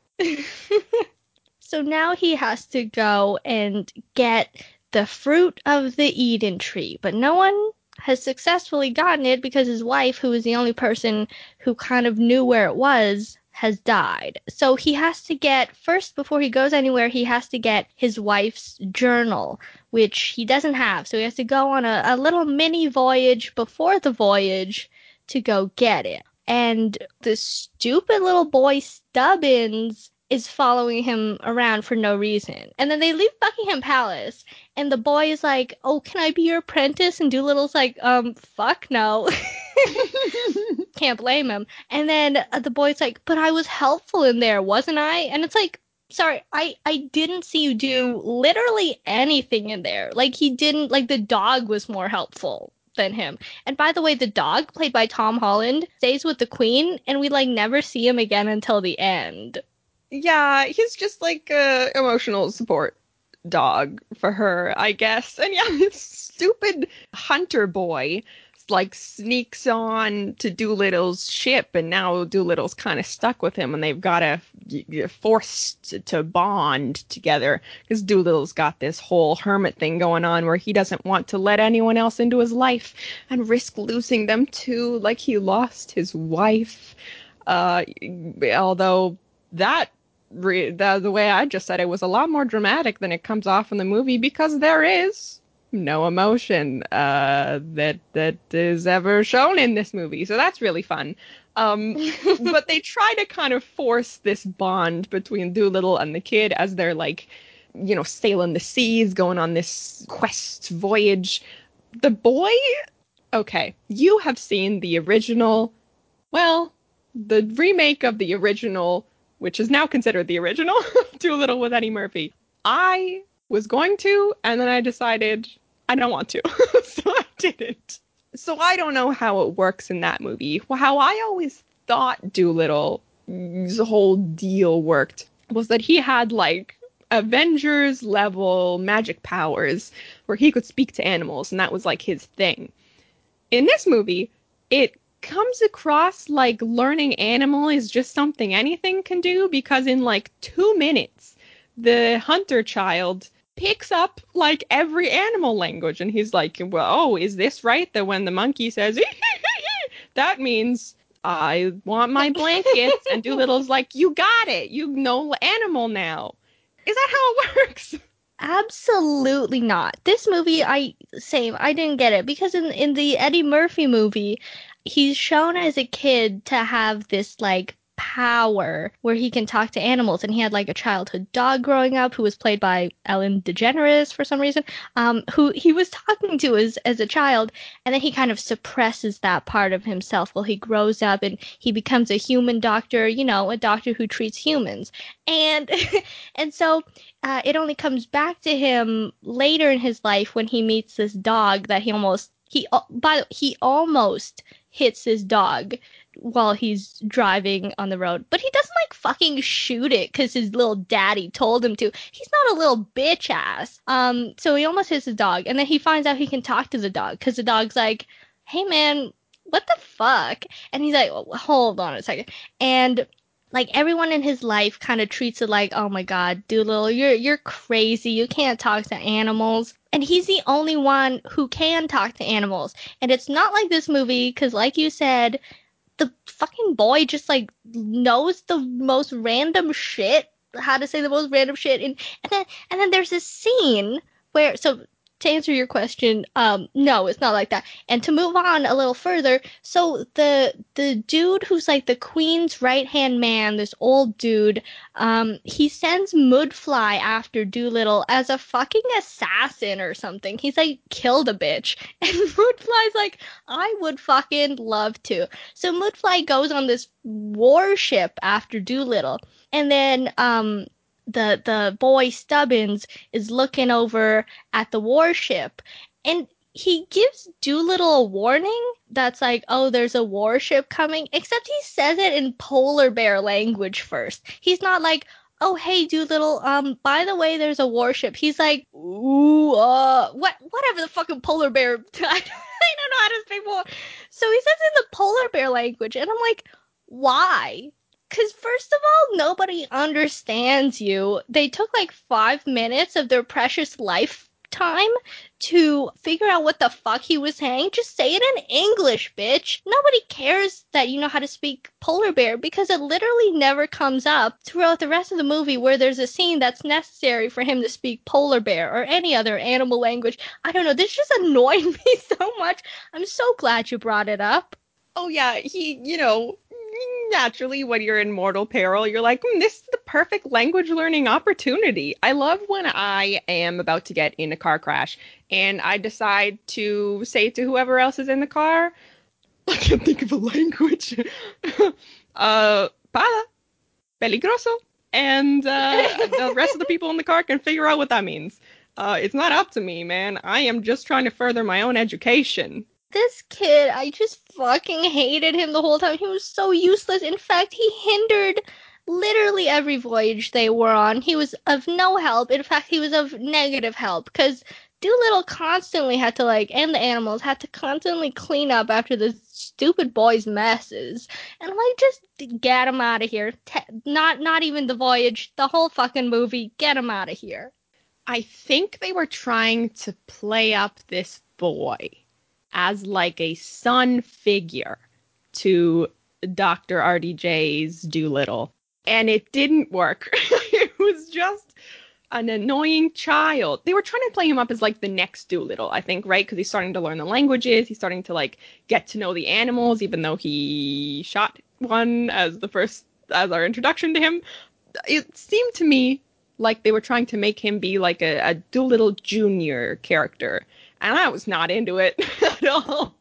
so now he has to go and get the fruit of the Eden tree, but no one has successfully gotten it because his wife, who was the only person who kind of knew where it was, has died. So he has to get, first, before he goes anywhere, he has to get his wife's journal, which he doesn't have. So he has to go on a, a little mini voyage before the voyage to go get it. And the stupid little boy Stubbins is following him around for no reason. And then they leave Buckingham Palace, and the boy is like, "Oh, can I be your apprentice?" And Dolittle's like, "Um, fuck no." Can't blame him. And then uh, the boy's like, "But I was helpful in there, wasn't I?" And it's like, sorry, I I didn't see you do literally anything in there. Like he didn't like the dog was more helpful than him. And by the way, the dog played by Tom Holland stays with the queen and we like never see him again until the end. Yeah, he's just like a emotional support dog for her, I guess. And yeah, this stupid hunter boy like sneaks on to Dolittle's ship, and now Dolittle's kind of stuck with him, and they've got to forced to bond together because Dolittle's got this whole hermit thing going on where he doesn't want to let anyone else into his life and risk losing them too, like he lost his wife. Uh, although that re- the, the way I just said it was a lot more dramatic than it comes off in the movie because there is no emotion uh, that that is ever shown in this movie. So that's really fun. Um, but they try to kind of force this bond between Dolittle and the kid as they're like, you know, sailing the seas, going on this quest voyage. The boy, okay, you have seen the original, well, the remake of the original which is now considered the original Dolittle with Eddie Murphy. I was going to, and then I decided I don't want to, so I didn't. So I don't know how it works in that movie. How I always thought Dolittle's whole deal worked was that he had like Avengers level magic powers where he could speak to animals, and that was like his thing. In this movie, it comes across like learning animal is just something anything can do because in like two minutes, the hunter child picks up like every animal language and he's like, well, oh, is this right? That when the monkey says, that means I want my blankets. and Dolittle's like, you got it. You know animal now. Is that how it works? Absolutely not. This movie, I same. I didn't get it because in in the Eddie Murphy movie, he's shown as a kid to have this like power where he can talk to animals. And he had like a childhood dog growing up who was played by Ellen DeGeneres for some reason um who he was talking to as as a child. And then he kind of suppresses that part of himself while he grows up and he becomes a human doctor you know a doctor who treats humans. And and so uh, it only comes back to him later in his life when he meets this dog that he almost he by he almost hits his dog while he's driving on the road. But he doesn't like fucking shoot it because his little daddy told him to. He's not a little bitch ass. Um, so he almost hits his dog, and then he finds out he can talk to the dog because the dog's like, "Hey man, what the fuck?" And he's like, "Hold on a second. And like everyone in his life kind of treats it like, "Oh my god, Dolittle, you're you're crazy. You can't talk to animals." and he's the only one who can talk to animals. And it's not like this movie, because like you said, the fucking boy just like knows the most random shit, how to say the most random shit, and and then and then there's this scene where so to answer your question, um, no, it's not like that. And to move on a little further, so the the dude who's like the queen's right hand man, this old dude, um, he sends Müdfly after Dolittle as a fucking assassin or something. He's like killed a bitch, and Müdfly's like, I would fucking love to. So Müdfly goes on this warship after Doolittle, and then um the the boy Stubbins is looking over at the warship and he gives Dolittle a warning that's like, oh, there's a warship coming, except he says it in polar bear language first. He's not like, oh, hey, Dolittle, um, by the way, there's a warship. He's like, ooh, uh, what, whatever the fucking polar bear, I, don't know how to speak more. So he says in the polar bear language, and I'm like, why? Because, first of all, nobody understands you. They took like five minutes of their precious lifetime to figure out what the fuck he was saying. Just say it in English, bitch. Nobody cares that you know how to speak polar bear because it literally never comes up throughout the rest of the movie where there's a scene that's necessary for him to speak polar bear or any other animal language. I don't know. This just annoyed me so much. I'm so glad you brought it up. Oh yeah, he, you know, naturally when you're in mortal peril you're like mm, this is the perfect language learning opportunity. I love when i am about to get in a car crash and i decide to say to whoever else is in the car i can't think of a language. Uh para peligroso and uh, the rest of the people in the car can figure out what that means. Uh, it's not up to me man. I am just trying to further my own education this kid, I just fucking hated him the whole time. He was so useless. In fact, he hindered literally every voyage they were on. He was of no help. In fact, he was of negative help because Doolittle constantly had to like, and the animals had to constantly clean up after the stupid boy's messes. And I'm like, just get him out of here. Te- not, not even the voyage, the whole fucking movie. Get him out of here. I think they were trying to play up this boy as like a son figure to Dr. RDJ's Dolittle. And it didn't work. it was just an annoying child. They were trying to play him up as like the next Dolittle, I think, right? Because he's starting to learn the languages. He's starting to like get to know the animals, even though he shot one as the first, as our introduction to him. It seemed to me like they were trying to make him be like a, a Dolittle Junior character and I was not into it at all.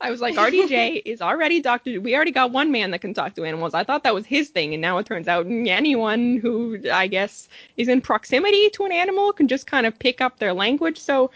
I was like, RDJ is already Doctor. We already got one man that can talk to animals. I thought that was his thing, and now it turns out anyone who I guess is in proximity to an animal can just kind of pick up their language. So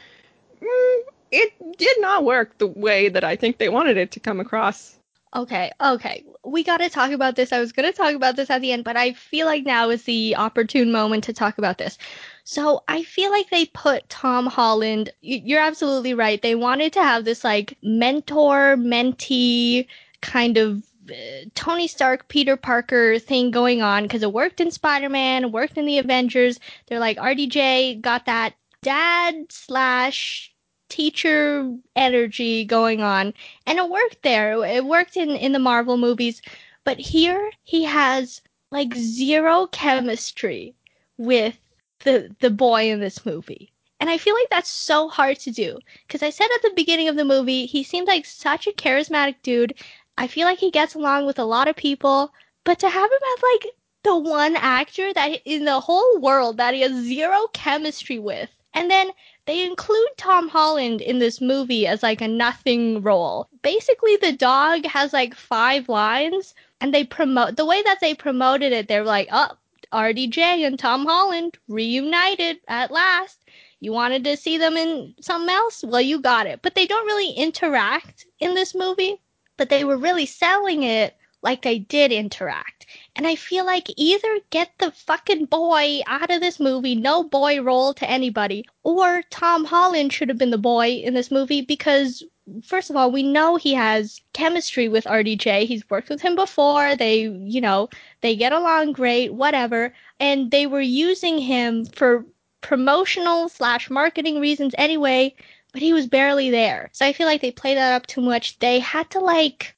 mm, it did not work the way that I think they wanted it to come across. Okay, okay. We got to talk about this. I was going to talk about this at the end, but I feel like now is the opportune moment to talk about this. So I feel like they put Tom Holland, you're absolutely right. They wanted to have this like mentor mentee kind of uh, Tony Stark, Peter Parker thing going on because it worked in Spider Man, worked in the Avengers. They're like, RDJ got that dad slash teacher energy going on, and it worked there. It worked in, in the Marvel movies. But here he has like zero chemistry with the the boy in this movie. And I feel like that's so hard to do because I said at the beginning of the movie he seemed like such a charismatic dude. I feel like he gets along with a lot of people, but to have him as like the one actor that in the whole world that he has zero chemistry with, and then they include Tom Holland in this movie as like a nothing role. Basically, the dog has like five lines, and they promote the way that they promoted it. They're like, oh, RDJ and Tom Holland reunited at last. You wanted to see them in something else? Well, you got it. But they don't really interact in this movie, but they were really selling it like they did interact. And I feel like either get the fucking boy out of this movie, no boy role to anybody, or Tom Holland should have been the boy in this movie because first of all, we know he has chemistry with RDJ. He's worked with him before. They, you know, they get along great, whatever. And they were using him for promotional slash marketing reasons anyway, but he was barely there. So I feel like they played that up too much. They had to like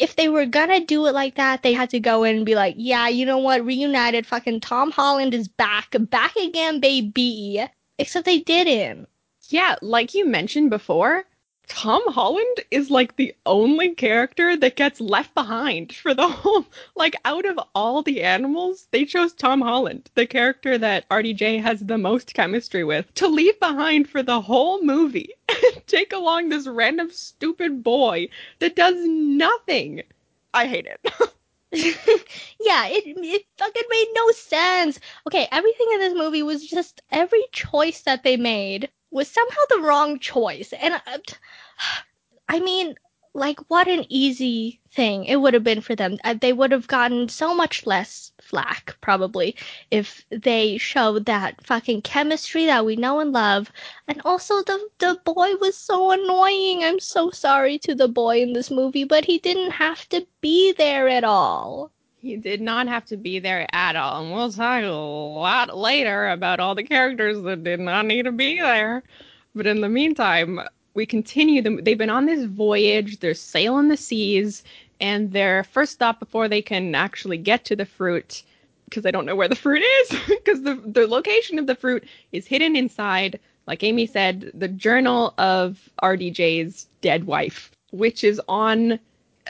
if they were gonna do it like that, they had to go in and be like, yeah, you know what, reunited, fucking Tom Holland is back, back again, baby. Except they didn't. Yeah, like you mentioned before, Tom Holland is like the only character that gets left behind for the whole like out of all the animals, they chose Tom Holland, the character that RDJ has the most chemistry with, to leave behind for the whole movie. And take along this random stupid boy that does nothing. I hate it. yeah, it it fucking made no sense. Okay, everything in this movie was just every choice that they made was somehow the wrong choice. And uh, I mean, like what an easy thing it would have been for them. Uh, they would have gotten so much less flack probably if they showed that fucking chemistry that we know and love. And also the the boy was so annoying. I'm so sorry to the boy in this movie, but he didn't have to be there at all. He did not have to be there at all. And we'll talk a lot later about all the characters that did not need to be there. But in the meantime, we continue them. They've been on this voyage. They're sailing the seas, and their first stop before they can actually get to the fruit, because they don't know where the fruit is, because the the location of the fruit is hidden inside, like Amy said, the journal of RDJ's dead wife, which is on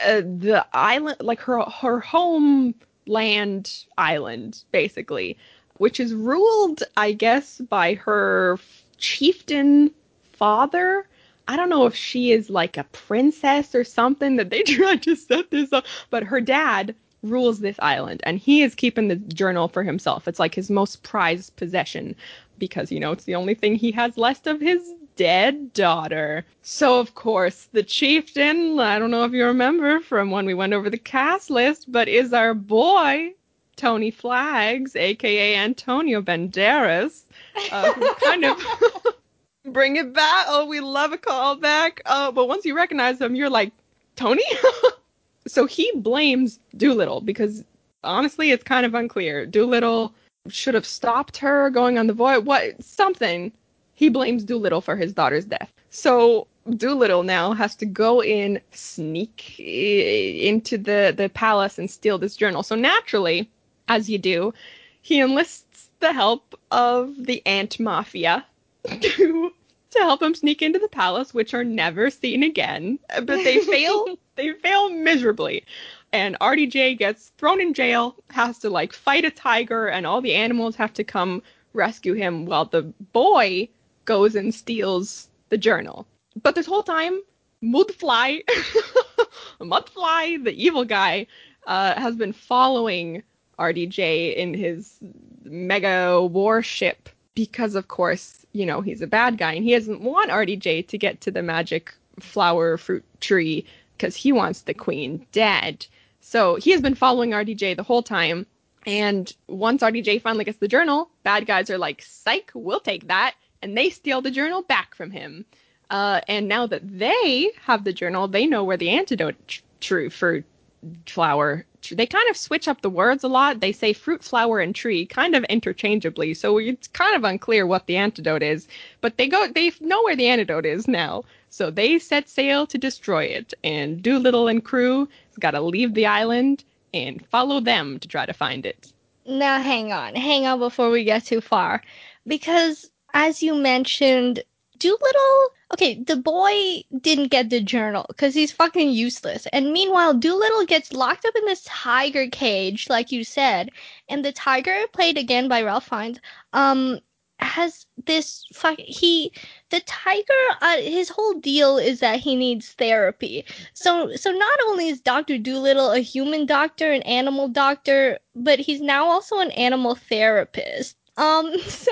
uh, the island, like her her homeland island, basically, which is ruled, I guess, by her chieftain father I don't know if she is like a princess or something that they tried to set this up, but her dad rules this island and he is keeping the journal for himself. It's like his most prized possession because, you know, it's the only thing he has left of his dead daughter. So, of course, the chieftain, I don't know if you remember from when we went over the cast list, but is our boy, Tony Flags, aka Antonio Banderas, uh, kind of. Bring it back. Oh, we love a callback. Oh, but once you recognize him, you're like, Tony? so he blames Dolittle because honestly, it's kind of unclear. Dolittle should have stopped her going on the voyage. What? Something. He blames Dolittle for his daughter's death. So Dolittle now has to go in, sneak into the, the palace and steal this journal. So naturally, as you do, he enlists the help of the ant mafia to to help him sneak into the palace, which are never seen again. But they fail. they fail miserably. And RDJ gets thrown in jail, has to like fight a tiger, and all the animals have to come rescue him while the boy goes and steals the journal. But this whole time, Müdfly, Müdfly, the evil guy, uh, has been following RDJ in his mega warship because of course, you know, he's a bad guy and he doesn't want RDJ to get to the magic flower fruit tree because he wants the queen dead. So he has been following RDJ the whole time. And once RDJ finally gets the journal, bad guys are like, psych, we'll take that. And they steal the journal back from him. Uh, and now that they have the journal, they know where the antidote tr- true fruit flower they kind of switch up the words a lot. They say fruit, flower, and tree kind of interchangeably, so it's kind of unclear what the antidote is. But they go, they know where the antidote is now, so they set sail to destroy it. And Dolittle and crew has got to leave the island and follow them to try to find it. Now, hang on, hang on before we get too far, because as you mentioned, Dolittle, okay, the boy didn't get the journal because he's fucking useless. And meanwhile, Dolittle gets locked up in this tiger cage, like you said. And the tiger, played again by Ralph Fiennes, um, has this fuck he the tiger uh, his whole deal is that he needs therapy so so not only is dr dolittle a human doctor an animal doctor but he's now also an animal therapist um so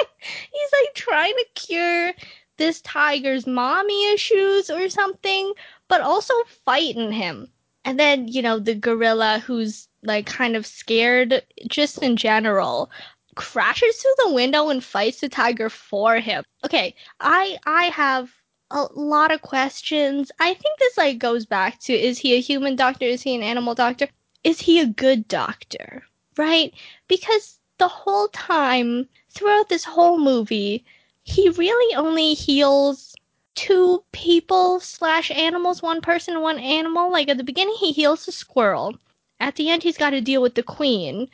he's like trying to cure this tiger's mommy issues or something, but also fighting him. And then, you know, the gorilla who's like kind of scared just in general crashes through the window and fights the tiger for him. Okay, I I have a lot of questions. I think this like goes back to is he a human doctor? Is he an animal doctor? Is he a good doctor? Right? Because the whole time throughout this whole movie, he really only heals two people slash animals, one person, one animal. Like at the beginning, he heals the squirrel. At the end, he's got to deal with the queen.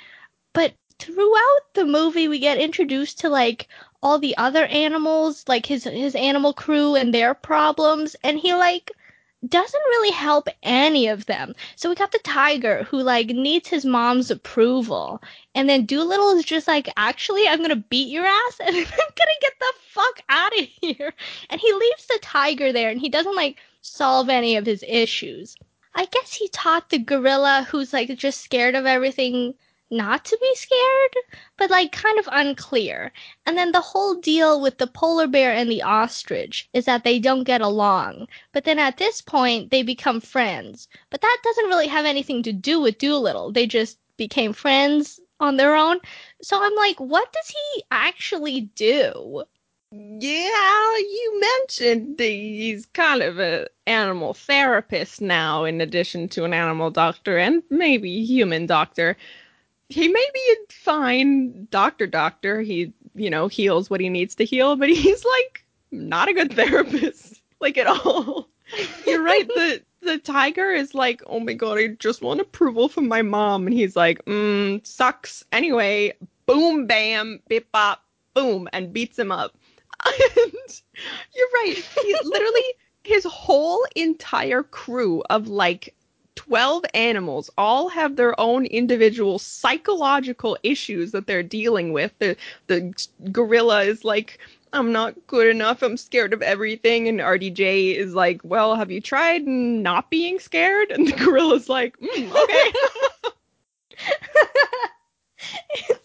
But throughout the movie, we get introduced to like all the other animals, like his his animal crew and their problems, and he like doesn't really help any of them. So we got the tiger who like needs his mom's approval. And then Dolittle is just like, actually, I'm gonna beat your ass and I'm gonna get the fuck out of here. And he leaves the tiger there and he doesn't like solve any of his issues. I guess he taught the gorilla who's like just scared of everything not to be scared, but like kind of unclear. And then the whole deal with the polar bear and the ostrich is that they don't get along. But then at this point, they become friends. But that doesn't really have anything to do with Dolittle. They just became friends on their own. So I'm like, what does he actually do? Yeah, you mentioned he's kind of an animal therapist now, in addition to an animal doctor and maybe human doctor he may be a fine doctor doctor. He, you know, heals what he needs to heal, but he's like not a good therapist, like at all. You're right. The the tiger is like, oh my god, I just want approval from my mom, and he's like, mm, sucks. Anyway, boom, bam, bip bop, boom, and beats him up. and you're right. He's literally his whole entire crew of like 12 animals all have their own individual psychological issues that they're dealing with. The the gorilla is like I'm not good enough. I'm scared of everything. And RDJ is like, well, have you tried not being scared? And the gorilla's like, mm, okay.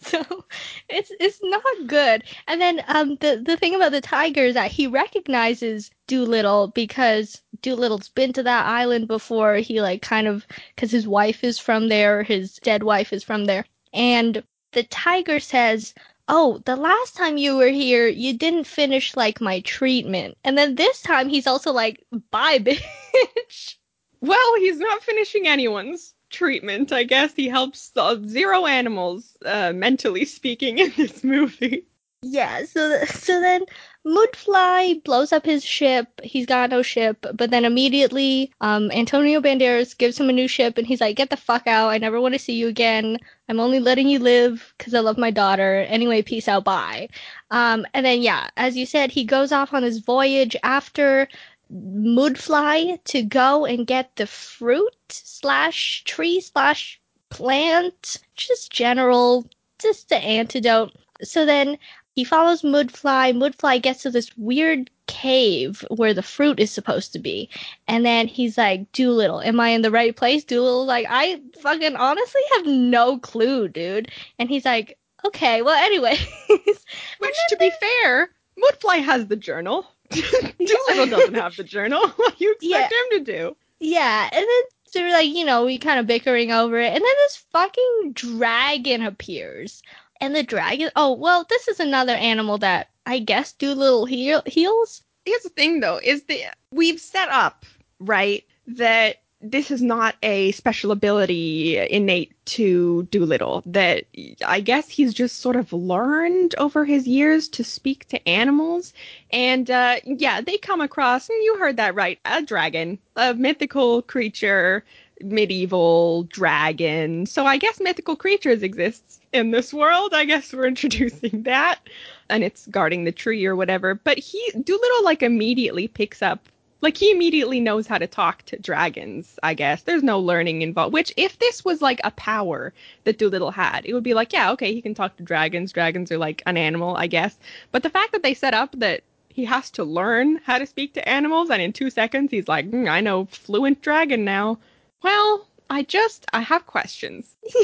so it's it's not good. And then um the the thing about the tiger is that he recognizes Dolittle because Dolittle's been to that island before. He like kind of because his wife is from there, his dead wife is from there, and the tiger says. Oh, the last time you were here, you didn't finish like my treatment. And then this time he's also like, bye, bitch. Well, he's not finishing anyone's treatment. I guess he helps uh, zero animals, uh, mentally speaking, in this movie. Yeah, so so then Müdfly blows up his ship. He's got no ship, but then immediately um, Antonio Banderas gives him a new ship, and he's like, "Get the fuck out! I never want to see you again. I'm only letting you live because I love my daughter. Anyway, peace out, bye." Um, and then yeah, as you said, he goes off on his voyage after Müdfly to go and get the fruit slash tree slash plant, just general, just the antidote. So then he follows Müdfly. Müdfly gets to this weird cave where the fruit is supposed to be. And then he's like, Dolittle, am I in the right place? Dolittle's like, I fucking honestly have no clue, dude. And he's like, okay, well, anyways. Which, to be fair, Müdfly has the journal. Dolittle doesn't have the journal. What do you expect yeah. him to do? Yeah, and then they're like, you know, we kind of bickering over it, and then this fucking dragon appears. And the dragon, oh, well, this is another animal that I guess Dolittle heal- heals. Here's the thing, though, is that we've set up, right, that this is not a special ability innate to Dolittle. That I guess he's just sort of learned over his years to speak to animals. And uh, yeah, they come across, and you heard that right, a dragon, a mythical creature, medieval dragon. So I guess mythical creatures exist in this world. I guess we're introducing that. And it's guarding the tree or whatever. But he, Dolittle, like immediately picks up like he immediately knows how to talk to dragons, I guess. There's no learning involved. Which if this was like a power that Dolittle had, it would be like, yeah, okay, he can talk to dragons. Dragons are like an animal, I guess. But the fact that they set up that he has to learn how to speak to animals and in 2 seconds he's like, mm, I know fluent dragon now. Well, I just I have questions.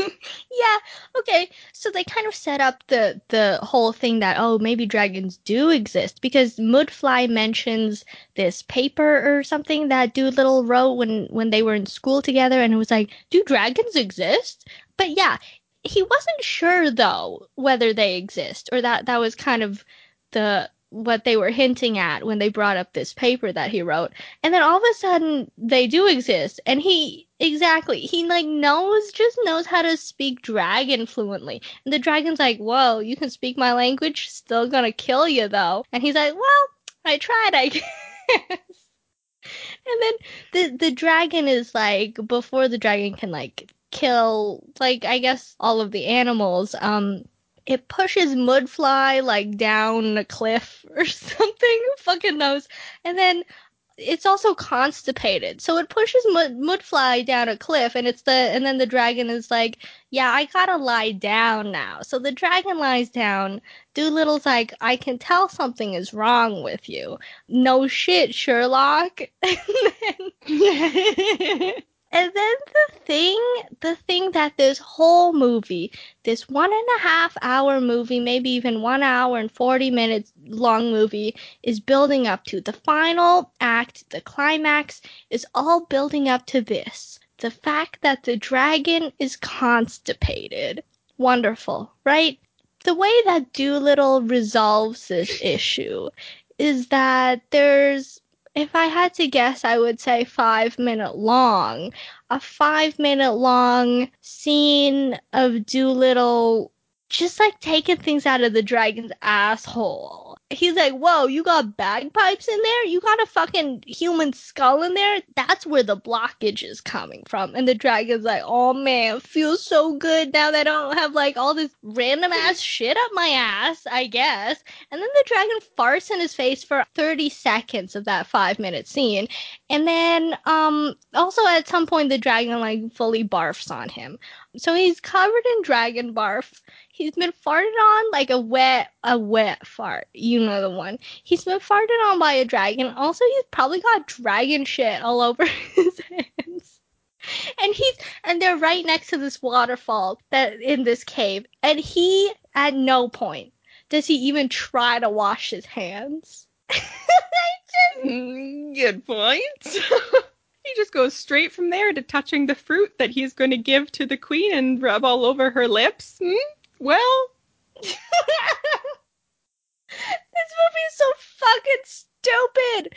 yeah, okay. So they kind of set up the the whole thing that oh maybe dragons do exist because Müdfly mentions this paper or something that Dolittle wrote when when they were in school together and it was like, do dragons exist? But yeah, he wasn't sure though whether they exist or that that was kind of the what they were hinting at when they brought up this paper that he wrote. And then all of a sudden they do exist. And he exactly he like knows just knows how to speak dragon fluently. And the dragon's like, Whoa, you can speak my language, still gonna kill you though. And he's like, Well, I tried, I guess. and then the the dragon is like before the dragon can like kill like I guess all of the animals, um it pushes Müdfly like down a cliff or something. Fucking knows? And then it's also constipated, so it pushes Mud, Müdfly down a cliff, and it's the and then the dragon is like, yeah, I gotta lie down now. So the dragon lies down. Dolittle's like, I can tell something is wrong with you. No shit, Sherlock. and then, the thing, the thing that this whole movie, this one and a half hour movie, maybe even one hour and 40 minutes long movie is building up to. The final act, the climax is all building up to this. The fact that the dragon is constipated. Wonderful, right? The way that Dolittle resolves this issue is that there's if I had to guess, I would say five minute long. A five minute long scene of Dolittle just like taking things out of the dragon's asshole. He's like, whoa, you got bagpipes in there? You got a fucking human skull in there? That's where the blockage is coming from. And the dragon's like, oh man, feels so good now that I don't have like all this random ass shit up my ass, I guess. And then the dragon farts in his face for 30 seconds of that five minute scene. And then, um, also at some point the dragon like fully barfs on him. So he's covered in dragon barf. He's been farted on like a wet, a wet fart. You know the one. He's been farted on by a dragon. Also, he's probably got dragon shit all over his hands. And he's, and they're right next to this waterfall that in this cave. And he, at no point, does he even try to wash his hands. Good point. he just goes straight from there to touching the fruit that he's going to give to the queen and rub all over her lips. Hmm? Well, this movie is so fucking stupid.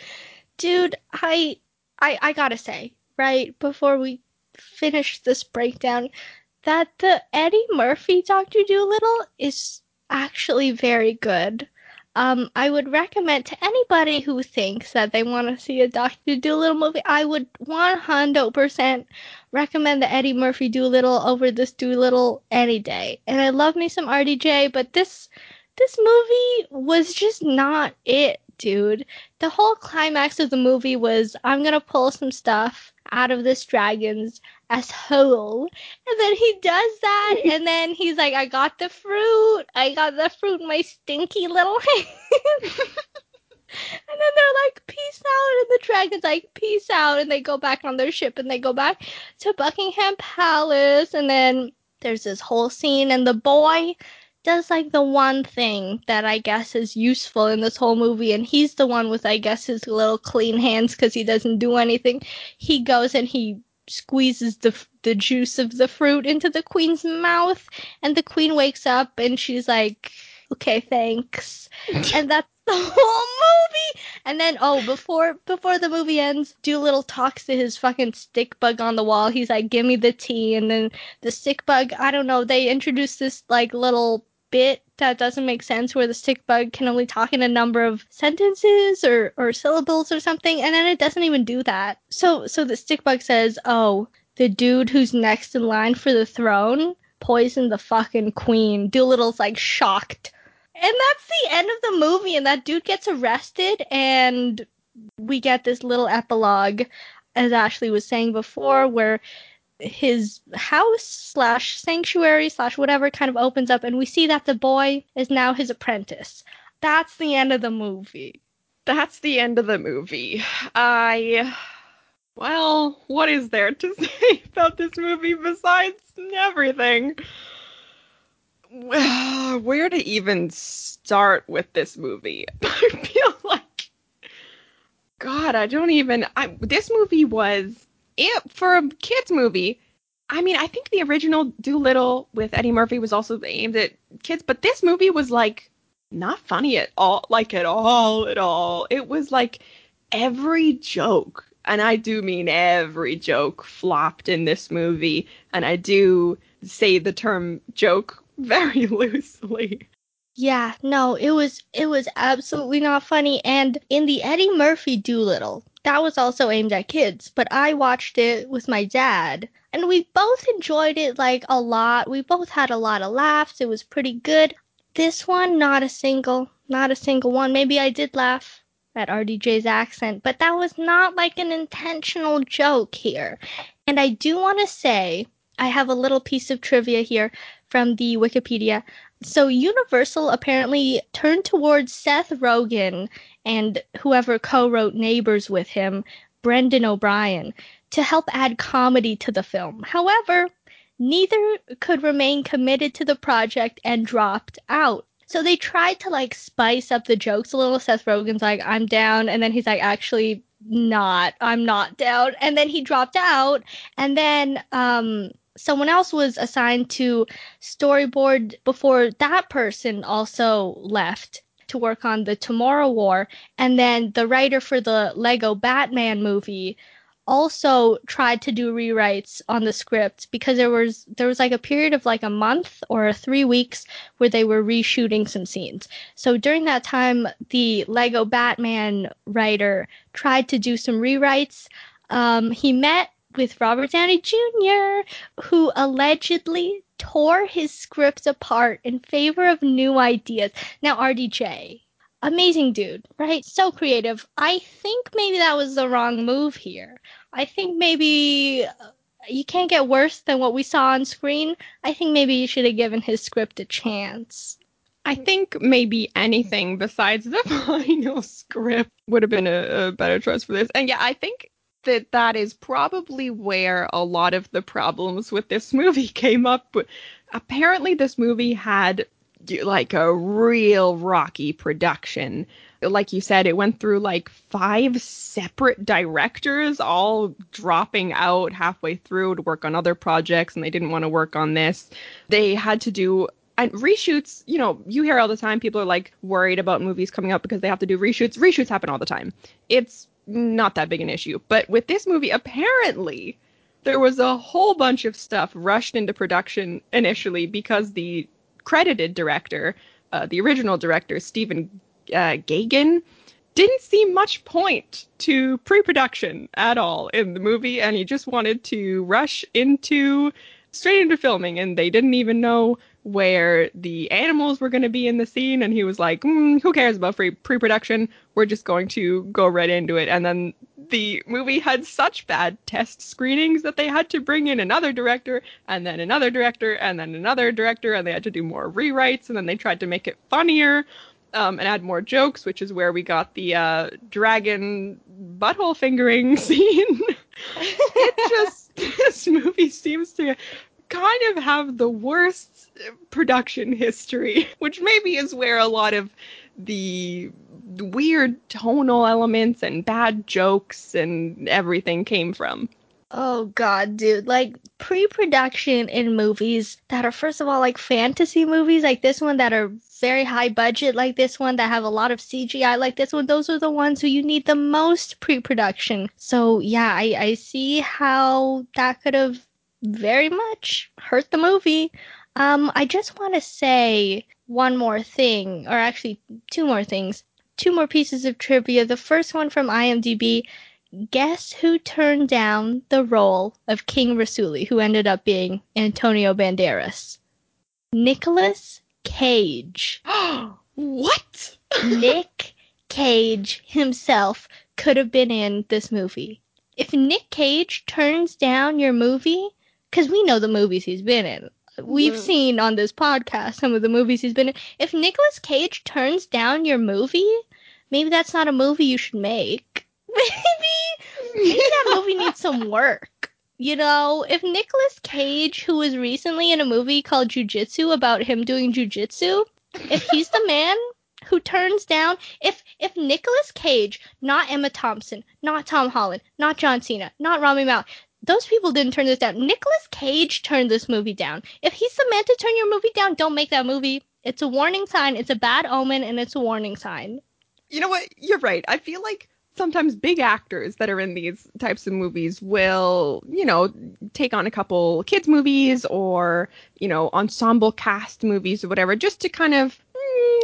Dude, I I I gotta say, right, before we finish this breakdown, that the Eddie Murphy Doctor Dolittle is actually very good. Um, I would recommend to anybody who thinks that they want to see a Doctor Dolittle movie, I would 100% recommend the Eddie Murphy Dolittle over this Dolittle any day. And I love me some RDJ, but this this movie was just not it, dude. The whole climax of the movie was I'm gonna pull some stuff out of this dragon's asshole. And then he does that, and then he's like, I got the fruit. I got the fruit in my stinky little hand. And then they're like, peace out. And the dragon's like, peace out. And they go back on their ship and they go back to Buckingham Palace. And then there's this whole scene, and the boy does like the one thing that I guess is useful in this whole movie. And he's the one with, I guess, his little clean hands because he doesn't do anything. He goes and he squeezes the the juice of the fruit into the queen's mouth and the queen wakes up and she's like okay thanks and that's the whole movie. And then oh, before before the movie ends, Dolittle talks to his fucking stick bug on the wall. He's like, "Give me the tea." And then the stick bug, I don't know, they introduced this like little bit that doesn't make sense where the stick bug can only talk in a number of sentences or or syllables or something and then it doesn't even do that. So so the stick bug says, "Oh, the dude who's next in line for the throne poisoned the fucking queen." Dolittle's like shocked and that's the end of the movie, and that dude gets arrested, and we get this little epilogue, as Ashley was saying before, where his house slash sanctuary slash whatever kind of opens up, and we see that the boy is now his apprentice. That's the end of the movie. That's the end of the movie. I. Well, what is there to say about this movie besides everything? where to even start with this movie? I feel like, God, I don't even. I, this movie was it for a kids movie. I mean, I think the original Dolittle with Eddie Murphy was also aimed at kids, but this movie was like not funny at all, like at all, at all. It was like every joke, and I do mean every joke, flopped in this movie, and I do say the term joke very loosely. Yeah, no, it was it was absolutely not funny. And in the Eddie Murphy Dolittle, that was also aimed at kids, but I watched it with my dad, and we both enjoyed it like a lot. We both had a lot of laughs. It was pretty good. This one, not a single, not a single one. Maybe I did laugh at RDJ's accent, but that was not like an intentional joke here. And I do want to say, I have a little piece of trivia here from the Wikipedia. So Universal apparently turned towards Seth Rogen and whoever co-wrote Neighbors with him, Brendan O'Brien, to help add comedy to the film. However, neither could remain committed to the project and dropped out. So they tried to like spice up the jokes a little. Seth Rogen's like, I'm down. And then he's like, actually, not. I'm not down. And then he dropped out. And then, um, someone else was assigned to storyboard before that person also left to work on the Tomorrow War. And then the writer for the Lego Batman movie also tried to do rewrites on the script because there was there was like a period of like a month or three weeks where they were reshooting some scenes. So during that time, the Lego Batman writer tried to do some rewrites. Um, he met with Robert Downey Jr., who allegedly tore his script apart in favor of new ideas. Now, RDJ, amazing dude, right? So creative. I think maybe that was the wrong move here. I think maybe uh, you can't get worse than what we saw on screen. I think maybe you should have given his script a chance. I think maybe anything besides the final script would have been a, a, better choice for this. And yeah, I think that that is probably where a lot of the problems with this movie came up. But apparently, this movie had like a real rocky production. Like you said, it went through like five separate directors, all dropping out halfway through to work on other projects, and they didn't want to work on this. They had to do and reshoots, you know, you hear all the time people are like worried about movies coming out because they have to do reshoots. Reshoots happen all the time. It's not that big an issue. But with this movie, apparently there was a whole bunch of stuff rushed into production initially because the credited director, uh, the original director, Stephen uh, Gaghan, didn't see much point to pre production at all in the movie, and he just wanted to rush into straight into filming, and they didn't even know where the animals were going to be in the scene and he was like mm, who cares about free pre-production? We're just going to go right into it. And then the movie had such bad test screenings that they had to bring in another director and then another director and then another director and they had to do more rewrites and then they tried to make it funnier um, and add more jokes which is where we got the uh, dragon butthole fingering scene. It just this movie seems to kind of have the worst production history, which maybe is where a lot of the weird tonal elements and bad jokes and everything came from. Oh god, dude. Like pre-production in movies that are first of all like fantasy movies like this one that are very high budget like this one that have a lot of CGI like this one, those are the ones who you need the most pre-production. So yeah, I, I see how that could have very much hurt the movie. Um, I just want to say one more thing, or actually two more things. Two more pieces of trivia. The first one from IMDb. Guess who turned down the role of King Rassouli, who ended up being Antonio Banderas? Nicolas Cage. what? Nick Cage himself could have been in this movie. If Nick Cage turns down your movie, because we know the movies he's been in. We've mm-hmm. seen on this podcast some of the movies he's been in. If Nicolas Cage turns down your movie, maybe that's not a movie you should make. Maybe maybe that movie needs some work. You know, if Nicolas Cage, who was recently in a movie called Jiu Jitsu about him doing jujitsu, if he's the man who turns down if if Nicolas Cage, not Emma Thompson, not Tom Holland, not John Cena, not Rami Malek, those people didn't turn this down. Nicolas Cage turned this movie down. If he's the man to turn your movie down, don't make that movie. It's a warning sign. It's a bad omen, and it's a warning sign. You know what? You're right. I feel like sometimes big actors that are in these types of movies will, you know, take on a couple kids movies or, you know, ensemble cast movies or whatever just to kind of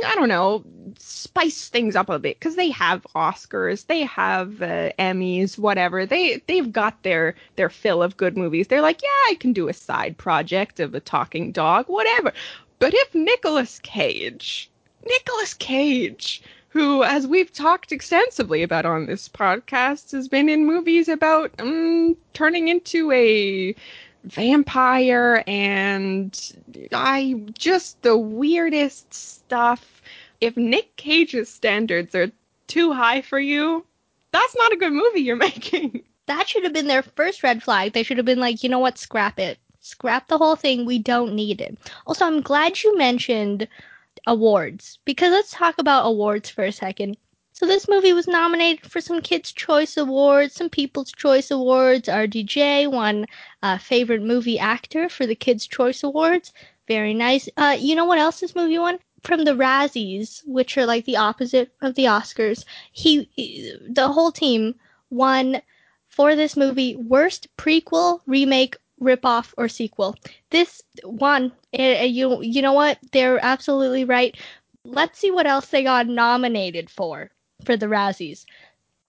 I don't know, spice things up a bit because they have Oscars, they have uh, Emmys, whatever. They they've got their their fill of good movies. They're like, yeah, I can do a side project of a talking dog, whatever. But if Nicolas Cage, Nicolas Cage, who, as we've talked extensively about on this podcast, has been in movies about um, turning into a vampire and I just the weirdest stuff. If Nick Cage's standards are too high for you, that's not a good movie you're making. That should have been their first red flag. They should have been like, you know what, scrap it. Scrap the whole thing. We don't need it. Also, I'm glad you mentioned awards because let's talk about awards for a second. So this movie was nominated for some Kids' Choice Awards, some People's Choice Awards. RDJ won uh, favorite movie actor for the Kids' Choice Awards. Very nice. Uh, you know what else this movie won? From the Razzies, which are like the opposite of the Oscars. He, the whole team won for this movie worst prequel, remake, ripoff, or sequel. This one, uh, you you know what? They're absolutely right. Let's see what else they got nominated for for the Razzies.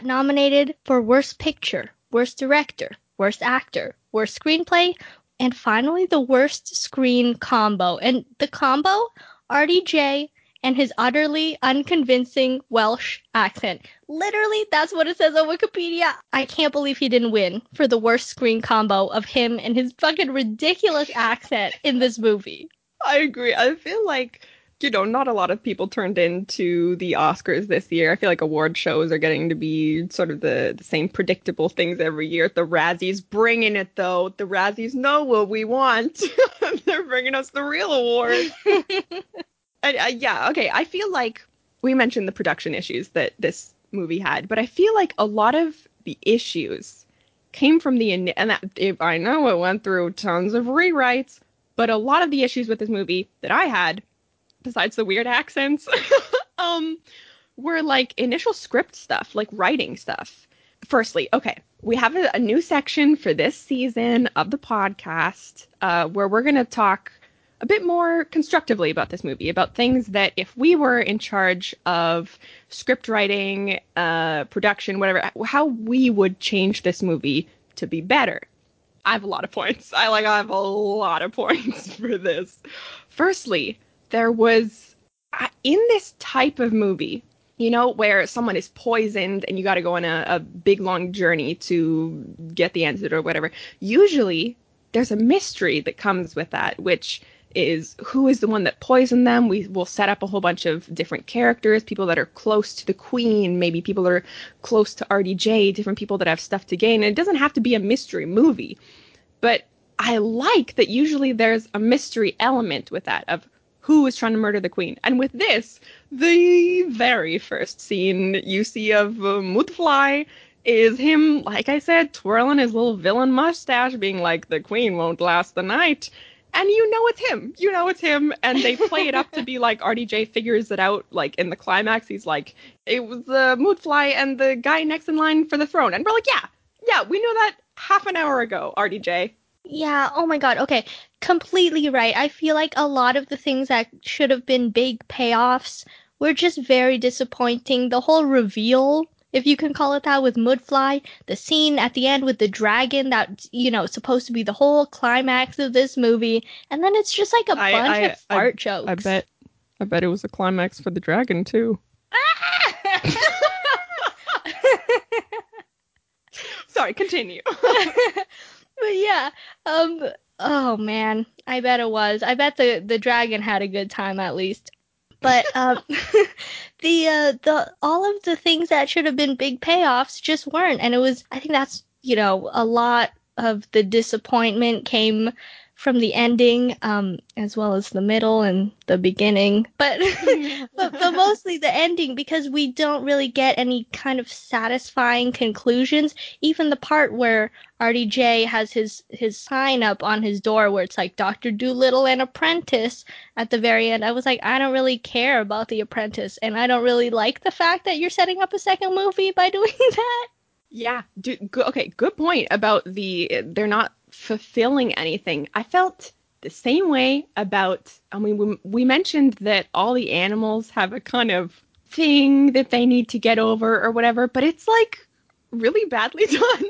Nominated for Worst Picture, Worst Director, Worst Actor, Worst Screenplay, and finally the Worst Screen Combo. And the combo, RDJ and his utterly unconvincing Welsh accent. Literally, that's what it says on Wikipedia. I can't believe he didn't win for the worst screen combo of him and his fucking ridiculous accent in this movie. I agree. I feel like you know, not a lot of people turned into the Oscars this year. I feel like award shows are getting to be sort of the, the same predictable things every year. The Razzies bringing it though. The Razzies know what we want. They're bringing us the real award. and, uh, yeah, okay. I feel like we mentioned the production issues that this movie had, but I feel like a lot of the issues came from the and that if I know it went through tons of rewrites, but a lot of the issues with this movie that I had besides the weird accents, um, were like initial script stuff, like writing stuff. Firstly, okay, we have a, a new section for this season of the podcast uh, where we're going to talk a bit more constructively about this movie, about things that if we were in charge of script writing, uh, production, whatever, how we would change this movie to be better. I have a lot of points. I like I have a lot of points for this. Firstly, there was in this type of movie, you know, where someone is poisoned and you got to go on a, a big long journey to get the antidote or whatever. Usually, there's a mystery that comes with that, which is who is the one that poisoned them. We will set up a whole bunch of different characters, people that are close to the queen, maybe people that are close to RDJ, different people that have stuff to gain. And it doesn't have to be a mystery movie, but I like that usually there's a mystery element with that of who is trying to murder the queen. And with this, the very first scene you see of uh, Müdfly is him, like I said, twirling his little villain mustache, being like, the queen won't last the night. And you know it's him. You know it's him. And they play it up to be like RDJ figures it out, like in the climax. He's like, it was the uh, Müdfly and the guy next in line for the throne. And we're like, yeah, yeah, we knew that half an hour ago, RDJ. Yeah, oh my god. Okay, completely right. I feel like a lot of the things that should have been big payoffs were just very disappointing. The whole reveal, if you can call it that, with Müdfly, the scene at the end with the dragon that, you know, supposed to be the whole climax of this movie, and then it's just like a I, bunch I, of fart I, jokes. I bet I bet it was a climax for the dragon too. Sorry, continue. but yeah, um, oh man, I bet it was. I bet the the dragon had a good time at least. But um, the uh, the all of the things that should have been big payoffs just weren't, and it was. I think that's you know a lot of the disappointment came from the ending um, as well as the middle and the beginning but, but but mostly the ending because we don't really get any kind of satisfying conclusions even the part where RDJ has his his sign up on his door where it's like Dr. Dolittle and Apprentice at the very end I was like I don't really care about the Apprentice and I don't really like the fact that you're setting up a second movie by doing that yeah, do, okay, good point about the they're not fulfilling anything. I felt the same way about, I mean, we, we mentioned that all the animals have a kind of thing that they need to get over or whatever, but it's like really badly done.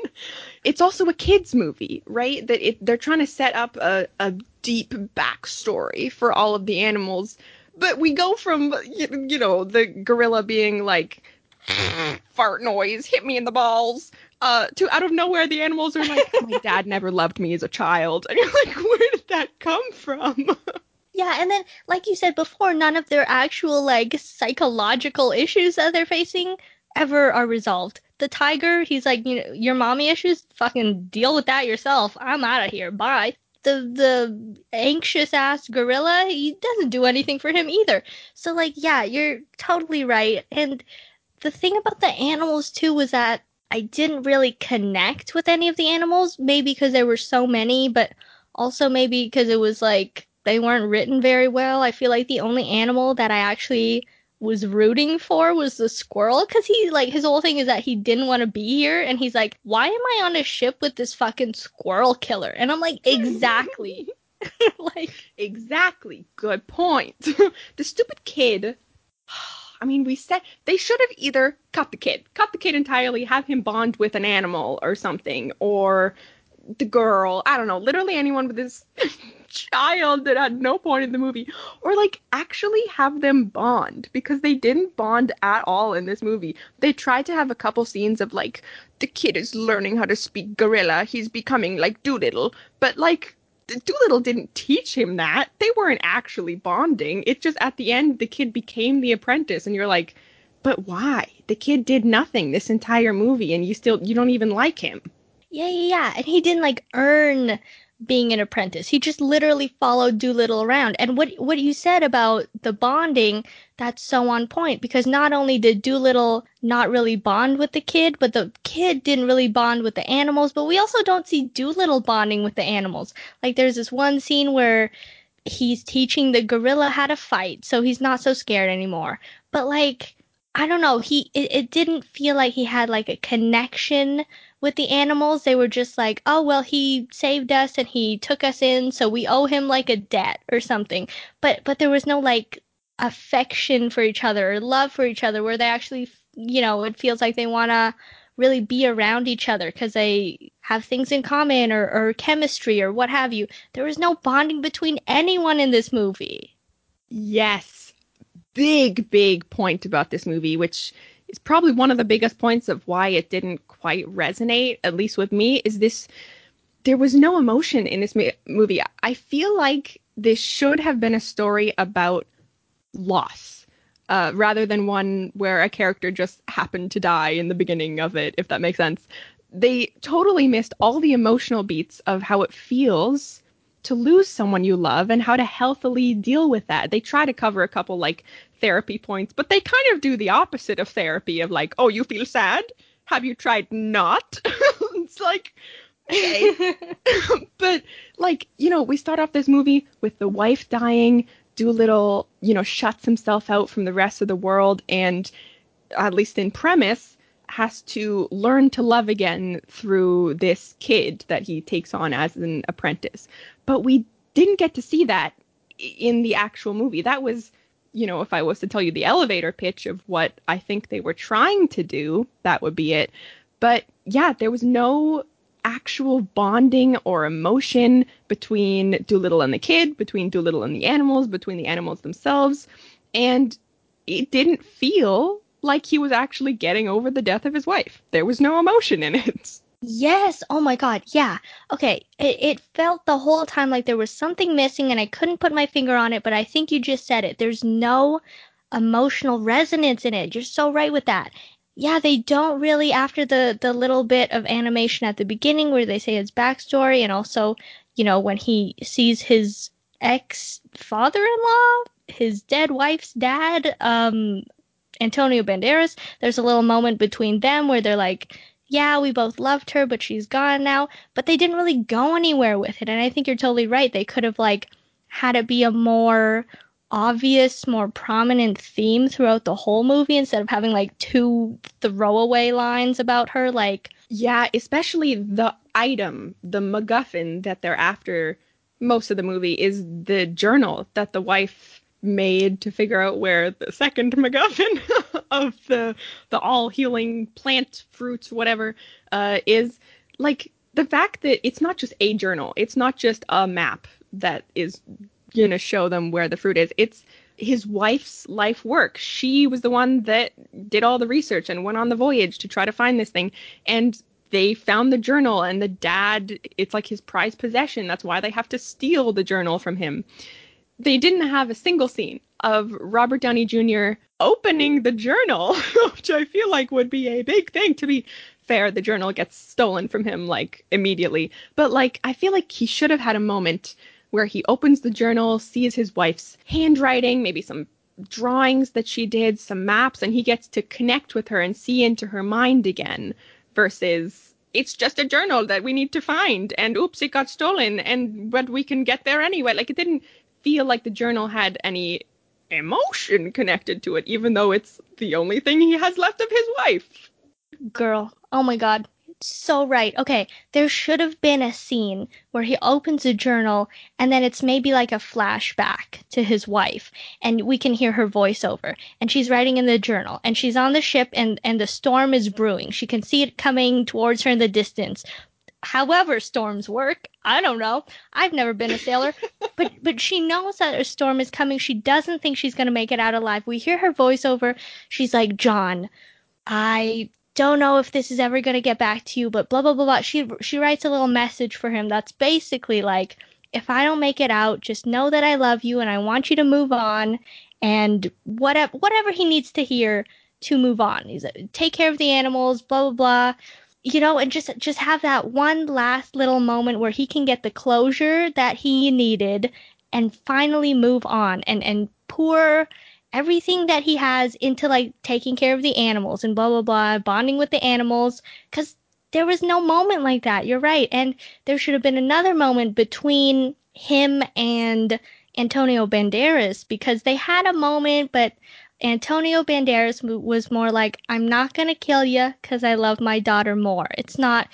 It's also a kids movie, right? That it, they're trying to set up a, a deep backstory for all of the animals, but we go from you, you know the gorilla being like fart noise, hit me in the balls, uh, to out of nowhere the animals are like, my dad never loved me as a child, and you're like, where did that come from? Yeah, and then like you said before, none of their actual like psychological issues that they're facing ever are resolved. The tiger, he's like, you know, your mommy issues, fucking deal with that yourself. I'm out of here. Bye. The the anxious ass gorilla, he doesn't do anything for him either. So like, yeah, you're totally right. And the thing about the animals too was that I didn't really connect with any of the animals, maybe because there were so many, but also maybe because it was like they weren't written very well. I feel like the only animal that I actually was rooting for was the squirrel because he like his whole thing is that he didn't want to be here and he's like why am i on a ship with this fucking squirrel killer? And i'm like exactly. Like exactly. Good point. The stupid kid i mean we said they should have either cut the kid cut the kid entirely have him bond with an animal or something or the girl i don't know literally anyone with this child that had no point in the movie or like actually have them bond because they didn't bond at all in this movie. They tried to have a couple scenes of like the kid is learning how to speak gorilla he's becoming like dolittle but like dolittle didn't teach him that. They weren't actually bonding. It's just at the end the kid became the apprentice and you're like but why? The kid did nothing this entire movie and you still you don't even like him. Yeah yeah yeah. And he didn't like earn being an apprentice. He just literally followed Dolittle around. And what what you said about the bonding, that's so on point because not only did Dolittle not really bond with the kid, but the kid didn't really bond with the animals, but we also don't see Dolittle bonding with the animals. Like there's this one scene where he's teaching the gorilla how to fight, so he's not so scared anymore. But like I don't know, he it, it didn't feel like he had like a connection with the animals, they were just like, oh, well, he saved us and he took us in, so we owe him like a debt or something. But, but there was no like affection for each other or love for each other where they actually, you know, it feels like they want to really be around each other because they have things in common or, or chemistry or what have you. There was no bonding between anyone in this movie. Yes. Big, big point about this movie, which is probably one of the biggest points of why it didn't quite resonate, at least with me, is this there was no emotion in this movie. I feel like this should have been a story about loss uh, rather than one where a character just happened to die in the beginning of it, if that makes sense. They totally missed all the emotional beats of how it feels to lose someone you love and how to healthily deal with that. They try to cover a couple like therapy points, but they kind of do the opposite of therapy of like, oh, you feel sad? Have you tried not? it's like, but like, you know, we start off this movie with the wife dying, Dolittle, you know, shuts himself out from the rest of the world and at least in premise has to learn to love again through this kid that he takes on as an apprentice. But we didn't get to see that in the actual movie. That was you know, if I was to tell you the elevator pitch of what I think they were trying to do, that would be it. But yeah, there was no actual bonding or emotion between Dolittle and the kid, between Dolittle and the animals, between the animals themselves. And it didn't feel like he was actually getting over the death of his wife. There was no emotion in it. Yes. Oh my God. Yeah. Okay. It, it felt the whole time like there was something missing and I couldn't put my finger on it, but I think you just said it. There's no emotional resonance in it. You're so right with that. Yeah, they don't really after the the little bit of animation at the beginning where they say his backstory and also, you know, when he sees his ex father-in-law, his dead wife's dad, um Antonio Banderas, there's a little moment between them where they're like yeah, we both loved her, but she's gone now. But they didn't really go anywhere with it. And I think you're totally right. They could have like had it be a more obvious, more prominent theme throughout the whole movie instead of having like two throwaway lines about her. Like, yeah, especially the item, the MacGuffin that they're after most of the movie is the journal that the wife made to figure out where the second MacGuffin of the the all healing plant fruits whatever uh, is. Like the fact that it's not just a journal, it's not just a map that is gonna show them where the fruit is. It's his wife's life work. She was the one that did all the research and went on the voyage to try to find this thing. And they found the journal, and the dad, it's like his prized possession. That's why they have to steal the journal from him. They didn't have a single scene of Robert Downey Jr. opening the journal, which I feel like would be a big thing. To be fair, the journal gets stolen from him like immediately. But like, I feel like he should have had a moment where he opens the journal, sees his wife's handwriting, maybe some drawings that she did, some maps, and he gets to connect with her and see into her mind again versus it's just a journal that we need to find and oops it got stolen and but we can get there anyway. Like it didn't feel like the journal had any emotion connected to it even though it's the only thing he has left of his wife. Girl oh my god so right. Okay, there should have been a scene where he opens a journal and then it's maybe like a flashback to his wife and we can hear her voiceover and she's writing in the journal and she's on the ship and and the storm is brewing. She can see it coming towards her in the distance. However storms work, I don't know. I've never been a sailor, but but she knows that a storm is coming. She doesn't think she's going to make it out alive. We hear her voiceover. She's like, "John, I don't know if this is ever going to get back to you, but blah, blah, blah, blah. She, she writes a little message for him that's basically like, if I don't make it out, just know that I love you and I want you to move on and whatever, whatever he needs to hear to move on. He's like, take care of the animals, blah, blah, blah. You know, and just, just have that one last little moment where he can get the closure that he needed and finally move on and, and pour everything that he has into like taking care of the animals and blah blah blah, bonding with the animals cuz there was no moment like that. You're right. And there should have been another moment between him and Antonio Banderas because they had a moment but Antonio Banderas was more like I'm not going to kill you cuz I love my daughter more. It's not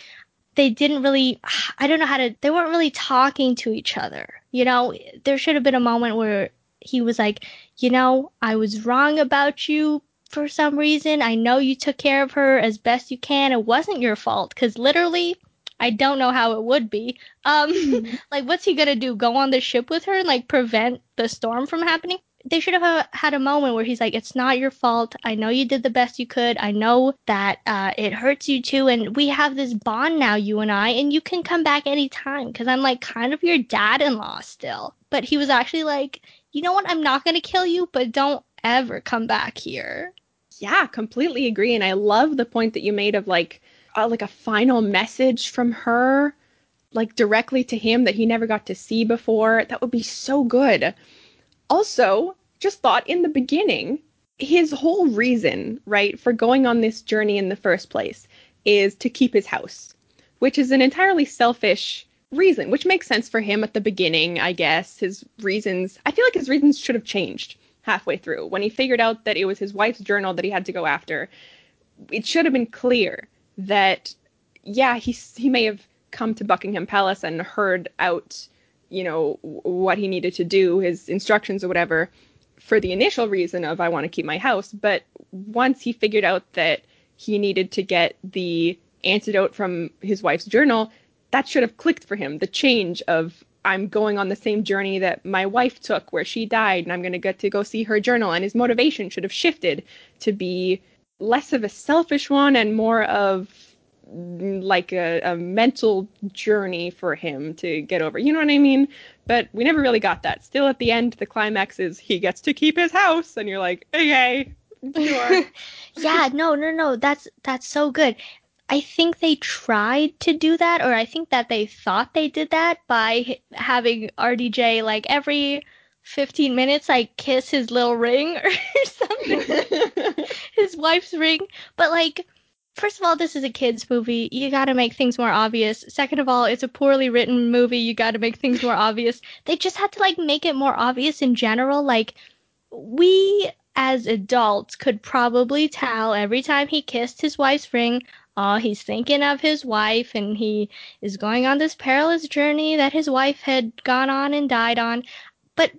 they didn't really I don't know how to they weren't really talking to each other. You know, there should have been a moment where he was like, you know, I was wrong about you for some reason. I know you took care of her as best you can. It wasn't your fault because literally, I don't know how it would be. Um, like, what's he gonna do? Go on the ship with her and like prevent the storm from happening? They should have had a moment where he's like, "It's not your fault. I know you did the best you could. I know that uh, it hurts you too, and we have this bond now, you and I, and you can come back anytime because I'm like kind of your dad-in-law still." But he was actually like, you know what? I'm not going to kill you, but don't ever come back here. Yeah, completely agree. And I love the point that you made of like, uh, like a final message from her, like directly to him that he never got to see before. That would be so good. Also, just thought in the beginning, his whole reason, right, for going on this journey in the first place is to keep his house, which is an entirely selfish reason, which makes sense for him at the beginning, I guess. His reasons, I feel like his reasons should have changed halfway through. When he figured out that it was his wife's journal that he had to go after, it should have been clear that, yeah, he, he may have come to Buckingham Palace and heard out, you know, what he needed to do, his instructions or whatever, for the initial reason of, I want to keep my house. But once he figured out that he needed to get the antidote from his wife's journal, that should have clicked for him. The change of I'm going on the same journey that my wife took, where she died, and I'm going to get to go see her journal. And his motivation should have shifted to be less of a selfish one and more of like a, a mental journey for him to get over. You know what I mean? But we never really got that. Still, at the end, the climax is he gets to keep his house, and you're like, okay, sure. yeah, no, no, no. That's that's so good. I think they tried to do that, or I think that they thought they did that by having RDJ like every 15 minutes, like kiss his little ring or something, his wife's ring. But like, first of all, this is a kids movie. You got to make things more obvious. Second of all, it's a poorly written movie. You got to make things more obvious. They just had to like make it more obvious in general. Like, we as adults could probably tell every time he kissed his wife's ring, oh, he's thinking of his wife and he is going on this perilous journey that his wife had gone on and died on. But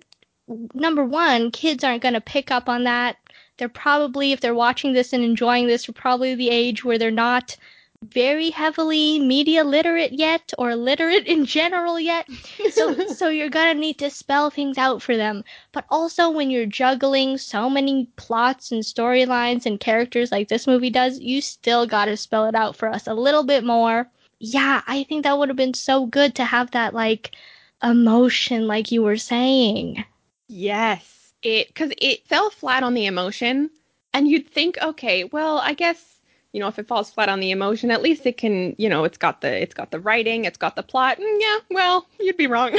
number one, kids aren't going to pick up on that. They're probably, if they're watching this and enjoying this, are probably the age where they're not very heavily media literate yet or literate in general yet. So so you're going to need to spell things out for them. But also when you're juggling so many plots and storylines and characters like this movie does, you still got to spell it out for us a little bit more. Yeah, I think that would have been so good to have that like emotion like you were saying. Yes. It cuz it fell flat on the emotion and you'd think okay, well, I guess you know, if it falls flat on the emotion, at least it can, you know, it's got the it's got the writing, it's got the plot. And yeah, well, you'd be wrong.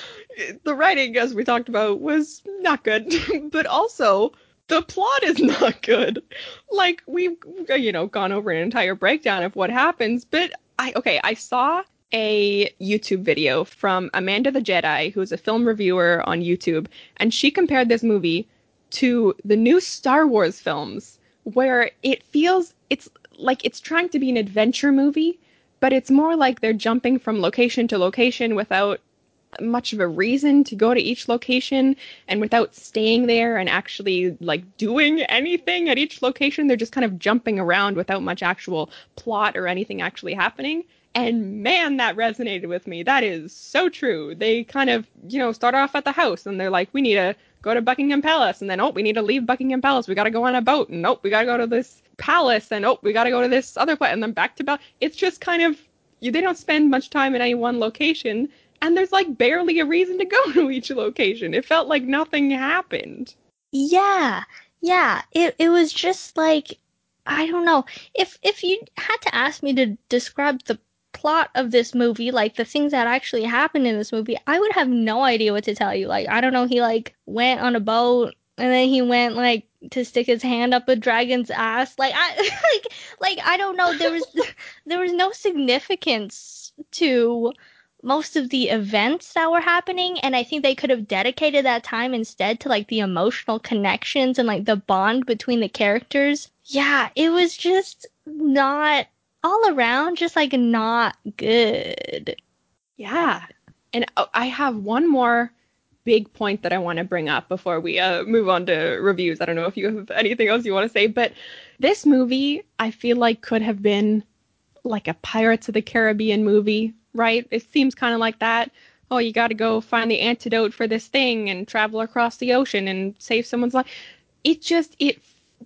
the writing, as we talked about, was not good, but also the plot is not good. Like we've, uh, you know, gone over an entire breakdown of what happens, but I okay, I saw a YouTube video from Amanda the Jedi, who's a film reviewer on YouTube, and she compared this movie to the new Star Wars films where it feels it's like it's trying to be an adventure movie, but it's more like they're jumping from location to location without much of a reason to go to each location and without staying there and actually like doing anything at each location. They're just kind of jumping around without much actual plot or anything actually happening and man that resonated with me that is so true they kind of you know start off at the house and they're like we need to go to Buckingham Palace, and then oh, we need to leave Buckingham Palace. We got to go on a boat, and nope, we got to go to this palace, and oh, we got to go to this other place, and then back to Bal. It's just kind of you, they don't spend much time in any one location, and there's like barely a reason to go to each location. It felt like nothing happened. Yeah, yeah. It it was just like I don't know. If if you had to ask me to describe the plot of this movie, like the things that actually happened in this movie, I would have no idea what to tell you. Like, I don't know, he like went on a boat and then he went like to stick his hand up a dragon's ass. Like I like like I don't know, there was there was no significance to most of the events that were happening and I think they could have dedicated that time instead to like the emotional connections and like the bond between the characters. Yeah, it was just not all around just like not good. Yeah. And oh, I have one more big point that I want to bring up before we uh, move on to reviews. I don't know if you have anything else you want to say, but this movie I feel like could have been like a Pirates of the Caribbean movie, right? It seems kind of like that. Oh, you got to go find the antidote for this thing and travel across the ocean and save someone's life. It just it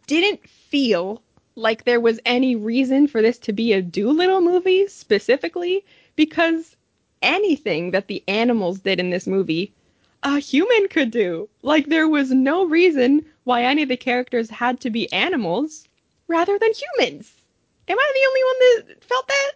didn't feel like there was any reason for this to be a Dolittle movie specifically because anything that the animals did in this movie, a human could do. Like there was no reason why any of the characters had to be animals rather than humans. Am I the only one that felt that?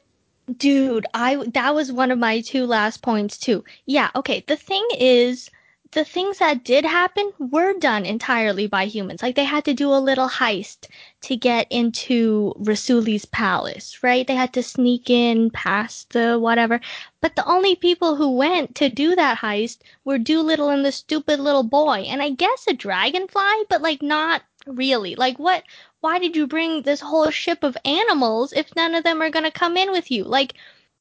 Dude, I that was one of my two last points too. Yeah, okay. The thing is the things that did happen were done entirely by humans. Like they had to do a little heist to get into Rassouli's palace, right? They had to sneak in past the whatever. But the only people who went to do that heist were Dolittle and the stupid little boy. And I guess a dragonfly, but like not really. Like what why did you bring this whole ship of animals if none of them are gonna come in with you? Like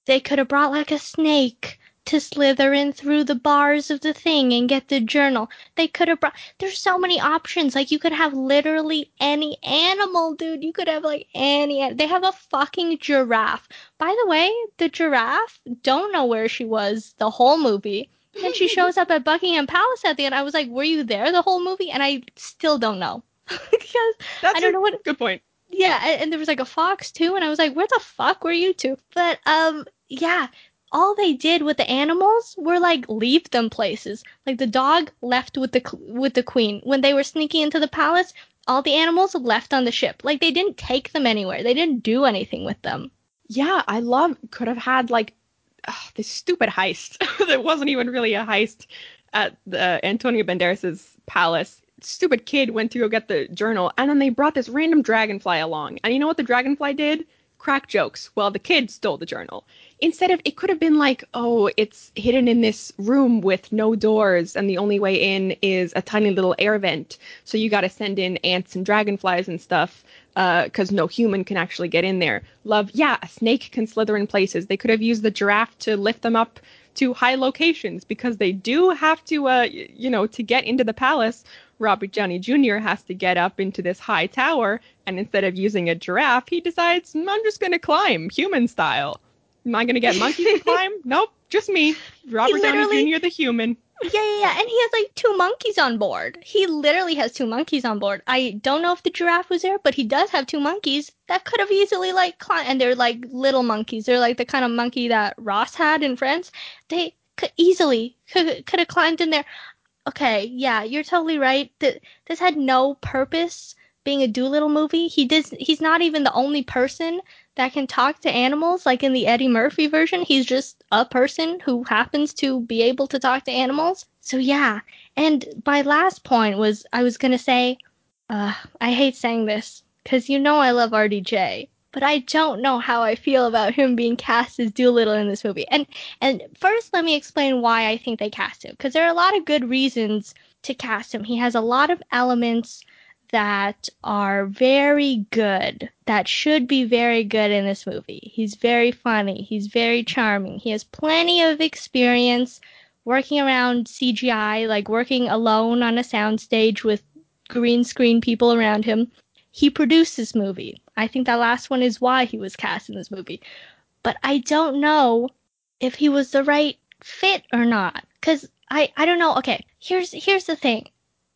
they could have brought like a snake to slither in through the bars of the thing and get the journal. They could have brought. There's so many options. Like you could have literally any animal, dude. You could have like any. They have a fucking giraffe. By the way, the giraffe don't know where she was the whole movie. And she shows up at Buckingham Palace at the end. I was like, were you there the whole movie? And I still don't know because That's I don't know what. Good point. Yeah, and, and there was like a fox too, and I was like, where the fuck were you two? But um, yeah, all they did with the animals were like leave them places. Like the dog left with the with the queen when they were sneaking into the palace. All the animals left on the ship. Like they didn't take them anywhere. They didn't do anything with them. Yeah, I love could have had like ugh, this stupid heist that wasn't even really a heist at the uh, Antonio Banderas's palace. Stupid kid went to go get the journal, and then they brought this random dragonfly along. And you know what the dragonfly did? Crack jokes. Well, the kid stole the journal instead of it could have been like, oh, it's hidden in this room with no doors and the only way in is a tiny little air vent. So you got to send in ants and dragonflies and stuff because uh, no human can actually get in there. Love, yeah, a snake can slither in places. They could have used the giraffe to lift them up to high locations because they do have to, uh, you know, to get into the palace. Robert Downey Jr. has to get up into this high tower, and instead of using a giraffe, he decides, I'm just going to climb human style. Am I going to get monkeys to climb? Nope, just me, Robert Downey Jr. the human. Yeah, yeah, yeah, and he has like two monkeys on board. He literally has two monkeys on board. I don't know if the giraffe was there, but he does have two monkeys that could have easily like climbed. And they're like little monkeys. They're like the kind of monkey that Ross had in Friends. They could easily could could have climbed in there. Okay, yeah, you're totally right. That this had no purpose being a Dolittle movie. He does. He's not even the only person that can talk to animals. Like in the Eddie Murphy version, he's just a person who happens to be able to talk to animals. So yeah. And my last point was I was gonna say, uh, I hate saying this because you know I love RDJ, but I don't know how I feel about him being cast as Dolittle in this movie. And and first, let me explain why I think they cast him because there are a lot of good reasons to cast him. He has a lot of elements that are very good, that should be very good in this movie. He's very funny, he's very charming, he has plenty of experience working around CGI, like working alone on a soundstage with green screen people around him. He produced this movie. I think that last one is why he was cast in this movie. But I don't know if he was the right fit or not. Cause I, I don't know. Okay, here's here's the thing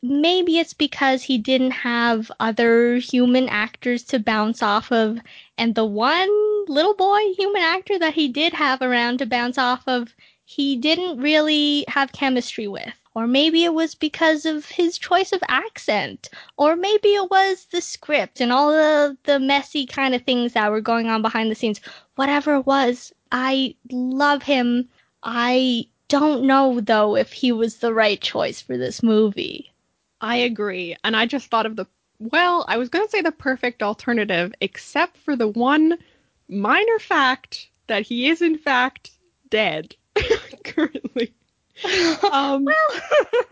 maybe it's because he didn't have other human actors to bounce off of, and the one little boy human actor that he did have around to bounce off of, he didn't really have chemistry with. Or maybe it was because of his choice of accent. Or maybe it was the script and all the, the messy kind of things that were going on behind the scenes. Whatever it was, I love him. I don't know, though, if he was the right choice for this movie. I agree. And I just thought of the, well, I was going to say the perfect alternative, except for the one minor fact that he is, in fact, dead currently. Um, well,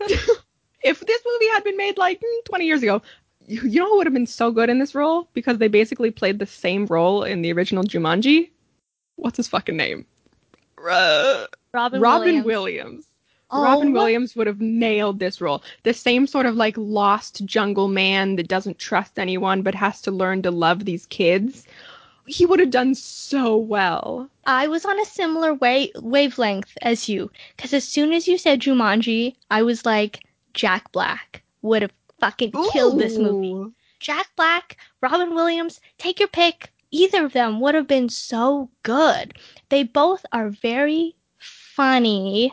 if this movie had been made like mm, 20 years ago, you, you know who would have been so good in this role? Because they basically played the same role in the original Jumanji. What's his fucking name? Uh, Robin, Robin Williams. Williams. Oh, Robin Williams would have nailed this role. The same sort of like lost jungle man that doesn't trust anyone but has to learn to love these kids. He would have done so well. I was on a similar way wavelength as you because as soon as you said Jumanji, I was like Jack Black would have fucking Ooh. killed this movie. Jack Black, Robin Williams, take your pick. Either of them would have been so good. They both are very funny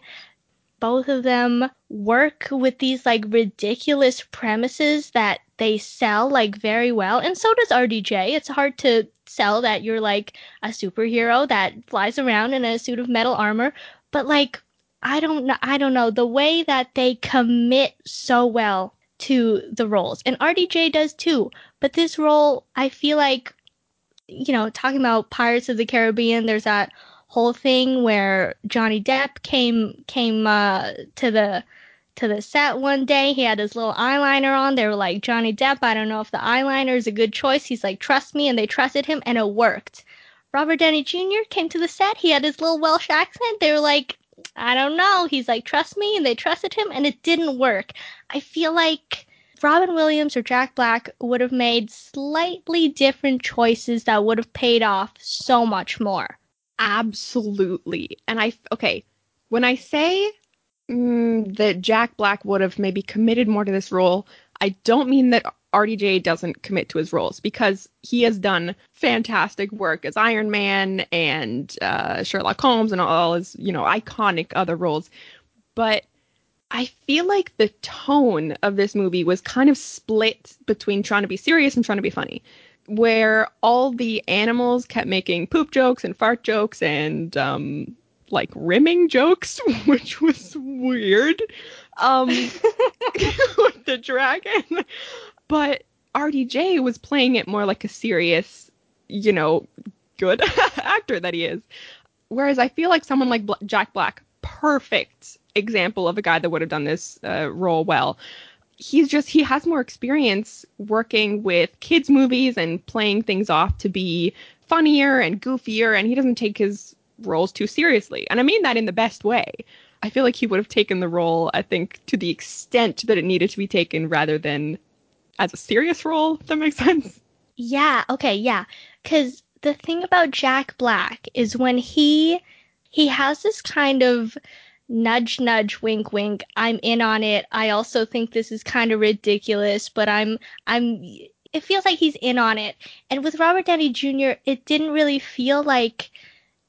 both of them work with these like ridiculous premises that they sell like very well and so does RDJ. It's hard to sell that you're like a superhero that flies around in a suit of metal armor, but like I don't know I don't know the way that they commit so well to the roles. And RDJ does too. But this role I feel like you know, talking about Pirates of the Caribbean, there's that whole thing where Johnny Depp came came uh, to the to the set one day. He had his little eyeliner on. They were like, Johnny Depp, I don't know if the eyeliner is a good choice. He's like, trust me, and they trusted him, and it worked. Robert Downey Jr. came to the set. He had his little Welsh accent. They were like, I don't know. He's like, trust me, and they trusted him, and it didn't work. I feel like Robin Williams or Jack Black would have made slightly different choices that would have paid off so much more. Absolutely. And I, okay, when I say mm, that Jack Black would have maybe committed more to this role, I don't mean that RDJ doesn't commit to his roles because he has done fantastic work as Iron Man and uh, Sherlock Holmes and all his, you know, iconic other roles. But I feel like the tone of this movie was kind of split between trying to be serious and trying to be funny where all the animals kept making poop jokes and fart jokes and um, like rimming jokes, which was weird. Um, with the dragon, but RDJ was playing it more like a serious, you know, good actor that he is. Whereas I feel like someone like Bla- Jack Black, perfect example of a guy that would have done this uh, role well. He's just he has more experience working with kids movies and playing things off to be funnier and goofier, and he doesn't take his roles too seriously. And I mean that in the best way. I feel like he would have taken the role, I think, to the extent that it needed to be taken rather than as a serious role, if that makes sense. Yeah, okay, yeah. Cuz the thing about Jack Black is when he he has this kind of nudge nudge wink wink. I'm in on it. I also think this is kind of ridiculous but i'm i'm it feels like he's in on it. And with robert downey jr it didn't really feel like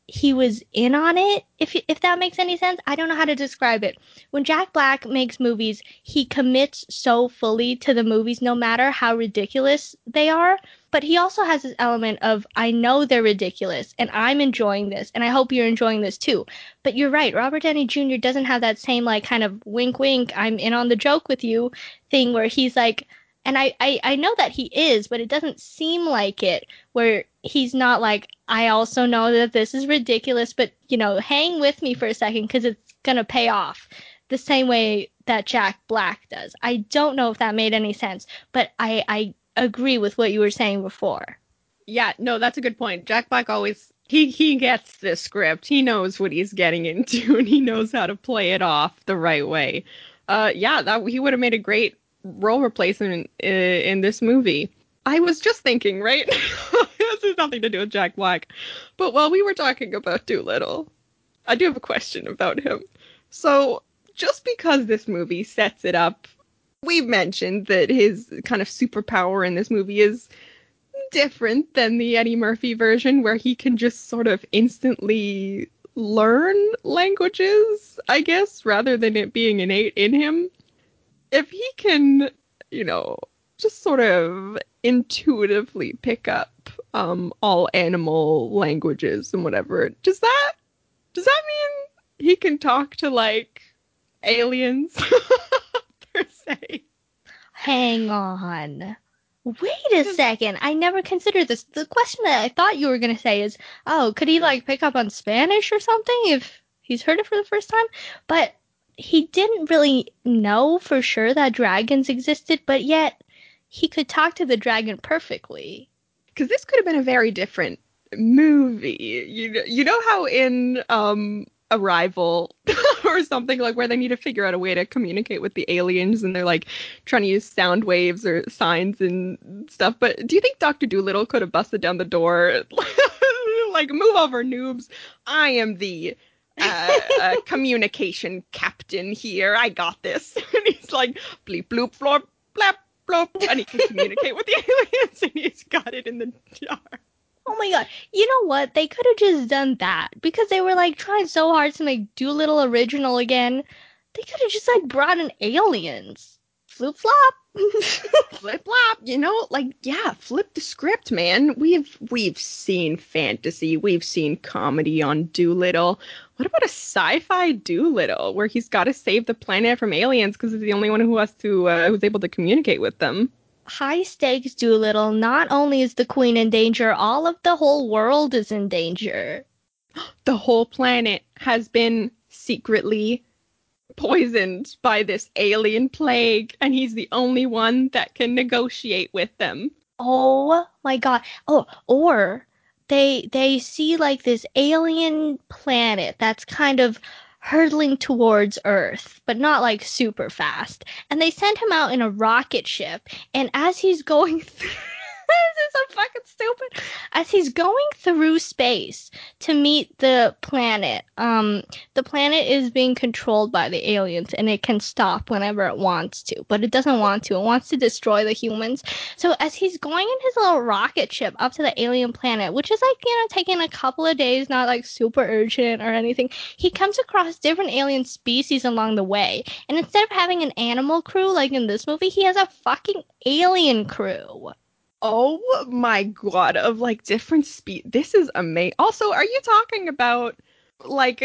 he was in on it if if that makes any sense. I don't know how to describe it. When jack black makes movies he commits so fully to the movies no matter how ridiculous they are. But he also has this element of i know they're ridiculous and i'm enjoying this and i hope you're enjoying this too. But you're right robert downey jr doesn't have that same like kind of wink wink i'm in on the joke with you thing where he's like and I, I, I know that he is, but it doesn't seem like it, where he's not like, I also know that this is ridiculous, but, you know, hang with me for a second because it's going to pay off the same way that Jack Black does. I don't know if that made any sense, but I, I agree with what you were saying before. Yeah, no, that's a good point. Jack Black always he he gets the script. He knows what he's getting into and he knows how to play it off the right way. Uh yeah, that he would have made a great role replacement in, uh, in this movie. I was just thinking, right? this has nothing to do with Jack Black. But while we were talking about Dolittle, I do have a question about him. So, just because this movie sets it up, we've mentioned that his kind of superpower in this movie is different than the Eddie Murphy version, where he can just sort of instantly learn languages, I guess, rather than it being innate in him if he can, you know, just sort of intuitively pick up um, all animal languages and whatever, does that does that mean he can talk to like aliens per se? Hang on. Wait a second. I never considered this. The question that I thought you were going to say is, oh, could he like pick up on Spanish or something if he's heard it for the first time? But he didn't really know for sure that dragons existed, but yet he could talk to the dragon perfectly. Because this could have been a very different movie. You you know how in um Arrival or something like where they need to figure out a way to communicate with the aliens and they're like trying to use sound waves or signs and stuff. But do you think Doctor Dolittle could have busted down the door like move over noobs? I am the uh, uh, communication captain here. I got this. and he's like, bleep, bloop, flop, blap, blop. And he can communicate with the aliens and he's got it in the jar. Oh my god. You know what? They could have just done that because they were like trying so hard to make Dolittle original again. They could have just like brought in aliens. Flip flop. flip flop, you know, like yeah, flip the script, man. We've we've seen fantasy, we've seen comedy on Dolittle. What about a sci-fi Dolittle where he's got to save the planet from aliens because he's the only one who has to uh, who's able to communicate with them? High stakes Dolittle, Not only is the queen in danger, all of the whole world is in danger. the whole planet has been secretly poisoned by this alien plague, and he's the only one that can negotiate with them. Oh my god. Oh, or they they see like this alien planet that's kind of hurtling towards Earth, but not like super fast. And they send him out in a rocket ship, and as he's going through this is so fucking stupid. As he's going through space to meet the planet, um, the planet is being controlled by the aliens and it can stop whenever it wants to, but it doesn't want to. It wants to destroy the humans. So as he's going in his little rocket ship up to the alien planet, which is like, you know, taking a couple of days, not like super urgent or anything, he comes across different alien species along the way. And instead of having an animal crew like in this movie, he has a fucking alien crew. Oh my god, of like different speed. This is amazing. Also, are you talking about like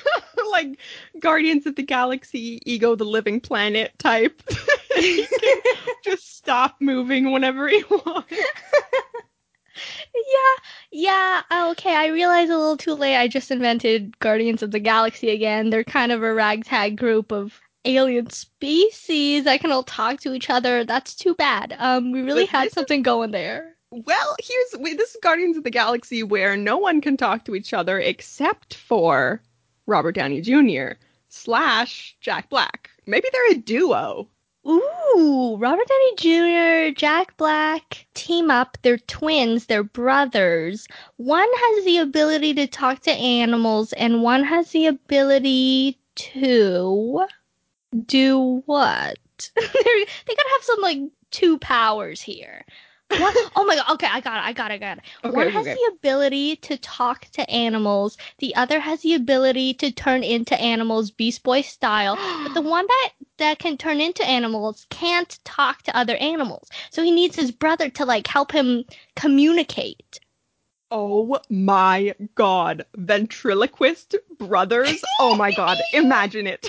like Guardians of the Galaxy Ego the Living Planet type? just stop moving whenever he wants. yeah, yeah. oh, Okay, I realized a little too late. I just invented Guardians of the Galaxy again. They're kind of a ragtag group of alien species that can all talk to each other. That's too bad. Um, we really had something going there. Well, here's wait, this is Guardians of the Galaxy where no one can talk to each other except for Robert Downey Jr. slash Jack Black. Maybe they're a duo. Ooh, Robert Downey Jr., Jack Black team up. They're twins, they're brothers. One has the ability to talk to animals, and one has the ability to do what? They're, gotta have some like two powers here. One, oh my god, okay, I got it, I got it, I got it. Okay, One okay, has okay. the ability to talk to animals, the other has the ability to turn into animals, Beast Boy style. But the one that that can turn into animals can't talk to other animals. So he needs his brother to like help him communicate. Oh my god. Ventriloquist brothers. Oh my god. Imagine it.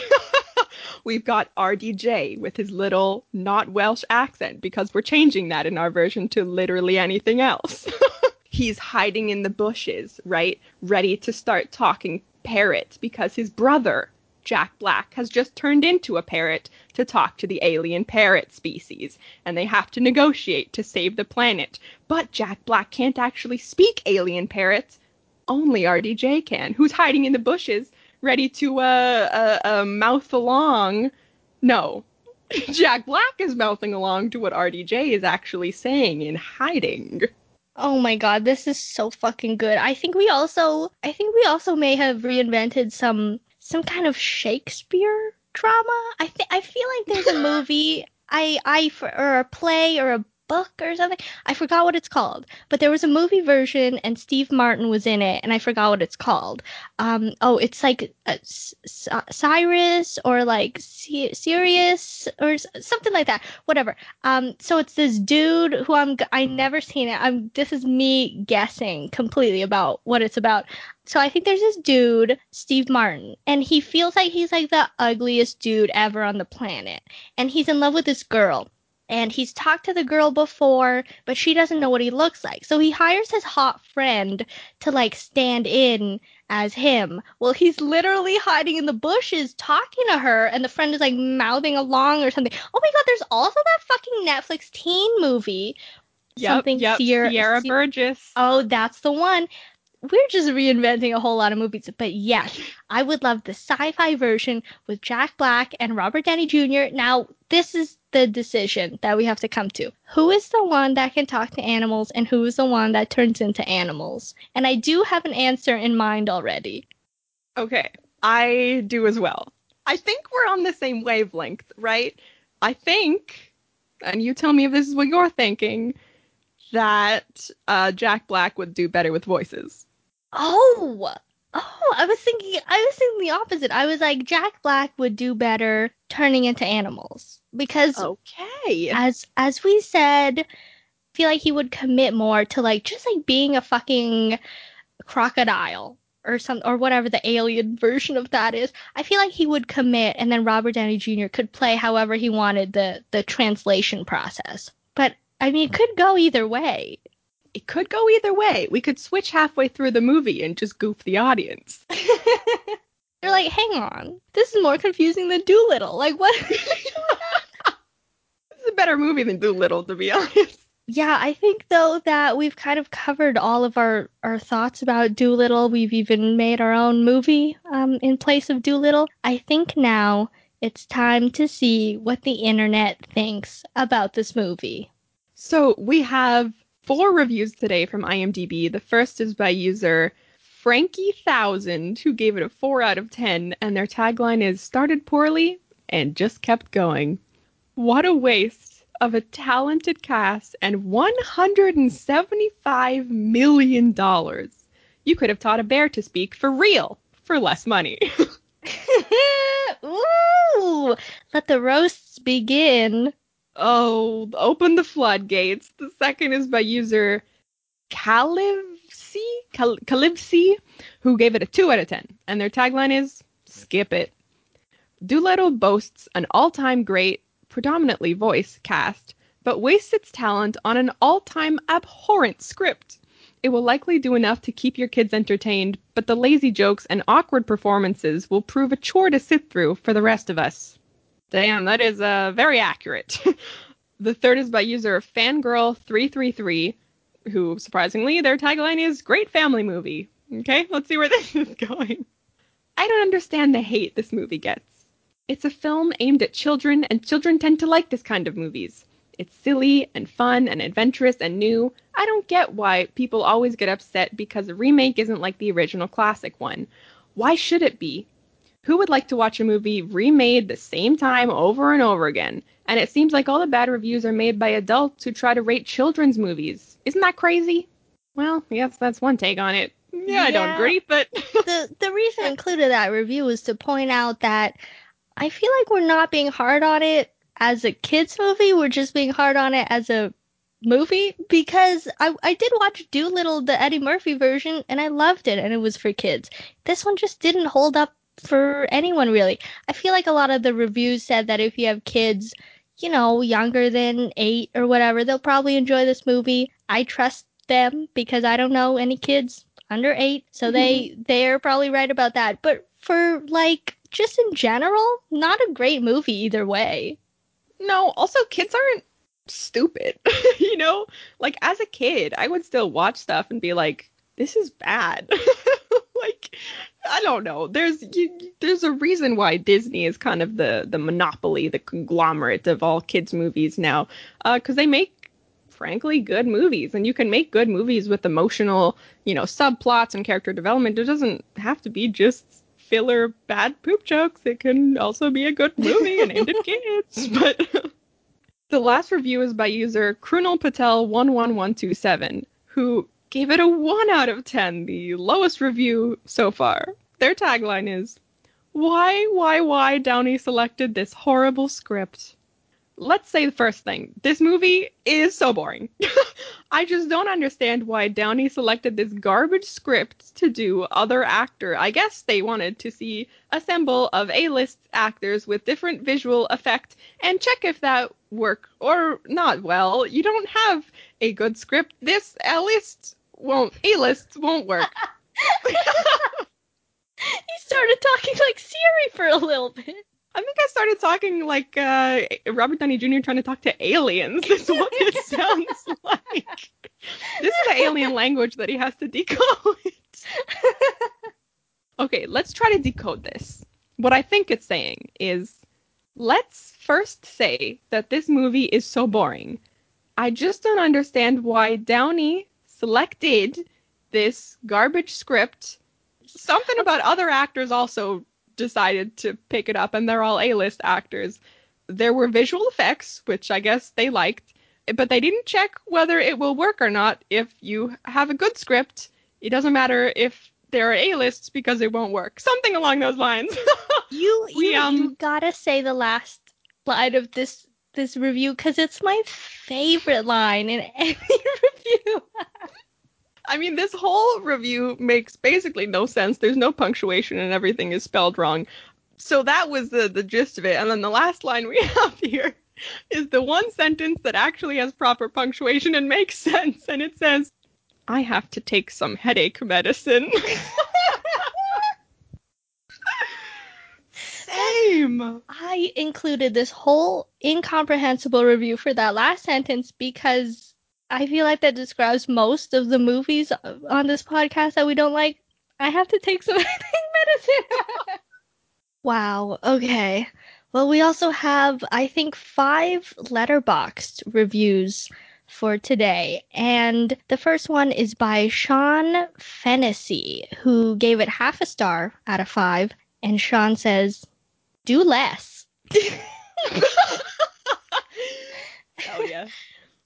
We've got RDJ with his little not Welsh accent because we're changing that in our version to literally anything else. He's hiding in the bushes, right? Ready to start talking parrot because his brother, Jack Black, has just turned into a parrot to talk to the alien parrot species, and they have to negotiate to save the planet. But Jack Black can't actually speak alien parrots. Only RDJ can, who's hiding in the bushes, ready to uh, uh, uh mouth along. No, Jack Black is mouthing along to what RDJ is actually saying in hiding. Oh my god, this is so fucking good. I think we also I think we also may have reinvented some some kind of Shakespeare drama. I think I feel like there's a movie I I or a play or a book or something. I forgot what it's called, but there was a movie version and Steve Martin was in it, and I forgot what it's called. Um, oh, it's like uh, S- Cyrus or like C- Sirius or something like that. Whatever. Um, so it's this dude who I'm I never seen it. I'm this is me guessing completely about what it's about. So I think there's this dude, Steve Martin, and he feels like he's like the ugliest dude ever on the planet, and he's in love with this girl and he's talked to the girl before, but she doesn't know what he looks like. So he hires his hot friend to like stand in as him. Well, he's literally hiding in the bushes talking to her, and the friend is like mouthing along or something. Oh my god, there's also that fucking Netflix teen movie. Yep, something yep, Sierra, Sierra Burgess. Oh, that's the one. We're just reinventing a whole lot of movies, but yes, I would love the sci-fi version with Jack Black and Robert Downey Jr. Now, this is the decision that we have to come to. Who is the one that can talk to animals and who is the one that turns into animals? And I do have an answer in mind already. Okay, I do as well. I think we're on the same wavelength, right? I think, and you tell me if this is what you're thinking, that uh, Jack Black would do better with voices. Oh, oh, I was thinking, I was thinking the opposite. I was like, Jack Black would do better turning into animals because Okay. as as we said, I feel like he would commit more to like just like being a fucking crocodile or some or whatever the alien version of that is. I feel like he would commit and then Robert Downey Jr. could play however he wanted the the translation process. But I mean, it could go either way. It could go either way. We could switch halfway through the movie and just goof the audience. They're like, hang on, this is more confusing than Dolittle. Like what? This is a better movie than Dolittle, to be honest. Yeah, I think though that we've kind of covered all of our, our thoughts about Dolittle. We've even made our own movie um, in place of Dolittle. I think now it's time to see what the internet thinks about this movie. So we have four reviews today from IMDb. The first is by user Frankie Thousand, who gave it a four out of ten, and their tagline is "Started poorly and just kept going." What a waste of a talented cast and 175 million dollars. You could have taught a bear to speak for real for less money. Ooh, let the roasts begin. Oh, open the floodgates. The second is by user Calivsi, Cal- who gave it a 2 out of 10. And their tagline is skip it. Dolittle boasts an all-time great, predominantly voice cast, but wastes its talent on an all-time abhorrent script. it will likely do enough to keep your kids entertained, but the lazy jokes and awkward performances will prove a chore to sit through for the rest of us. Damn, that is uh, very accurate. the third is by user Fangirl333, who surprisingly their tagline is Great Family Movie. Okay, let's see where this is going. I don't understand the hate this movie gets. It's a film aimed at children, and children tend to like this kind of movies. It's silly and fun and adventurous and new. I don't get why people always get upset because a remake isn't like the original classic one. Why should it be? Who would like to watch a movie remade the same time over and over again? And it seems like all the bad reviews are made by adults who try to rate children's movies. Isn't that crazy? Well, yes, that's one take on it. Yeah, I don't agree, but the the reason I included that review was to point out that I feel like we're not being hard on it as a kids movie. We're just being hard on it as a movie because I I did watch Dolittle, the Eddie Murphy version, and I loved it, and it was for kids. This one just didn't hold up for anyone really. I feel like a lot of the reviews said that if you have kids, you know, younger than eight or whatever, they'll probably enjoy this movie. I trust them because I don't know any kids under eight, so they mm-hmm. they're probably right about that. But for like just in general, not a great movie either way. no, also kids aren't stupid. you know, like as a kid, I would still watch stuff and be like, this is bad. like I don't know. There's you, there's a reason why Disney is kind of the the monopoly, the conglomerate of all kids movies now, uh, because they make frankly good movies, and you can make good movies with emotional, you know, subplots and character development. It doesn't have to be just filler bad poop jokes. It can also be a good movie and aimed at kids. But the last review is by user Krunal Patel 11127, who gave it a 1 out of 10, the lowest review so far. Their tagline is Why, why, why Downey selected this horrible script? Let's say the first thing. This movie is so boring. I just don't understand why Downey selected this garbage script to do other actor. I guess they wanted to see assemble of A-list actors with different visual effect and check if that work or not. Well, you don't have a good script. This A-list won't A-list won't work. He started talking like Siri for a little bit. I think I started talking like uh, Robert Downey Jr. trying to talk to aliens. Is what it sounds like. This is the alien language that he has to decode. okay, let's try to decode this. What I think it's saying is let's first say that this movie is so boring. I just don't understand why Downey selected this garbage script. Something about other actors also decided to pick it up, and they're all A-list actors. There were visual effects, which I guess they liked, but they didn't check whether it will work or not. If you have a good script, it doesn't matter if there are A-lists because it won't work. Something along those lines. You We, um, you gotta say the last line of this this review because it's my favorite line in any review. I mean, this whole review makes basically no sense. There's no punctuation and everything is spelled wrong. So that was the, the gist of it. And then the last line we have here is the one sentence that actually has proper punctuation and makes sense. And it says, I have to take some headache medicine. Same. I included this whole incomprehensible review for that last sentence because I feel like that describes most of the movies on this podcast that we don't like. I have to take some medicine. wow. Okay. Well, we also have, I think, five Letterboxd reviews for today. And the first one is by Sean Fennessy, who gave it half a star out of five. And Sean says, do less. Oh, yeah.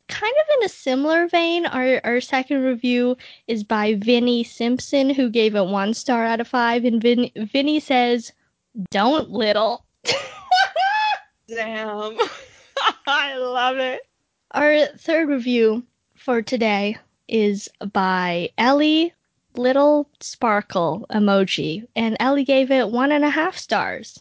Kind of in a similar vein, our, our second review is by Vinny Simpson, who gave it one star out of five. And Vin, Vinny says, Don't little. Damn. I love it. Our third review for today is by Ellie Little Sparkle emoji, and Ellie gave it one and a half stars.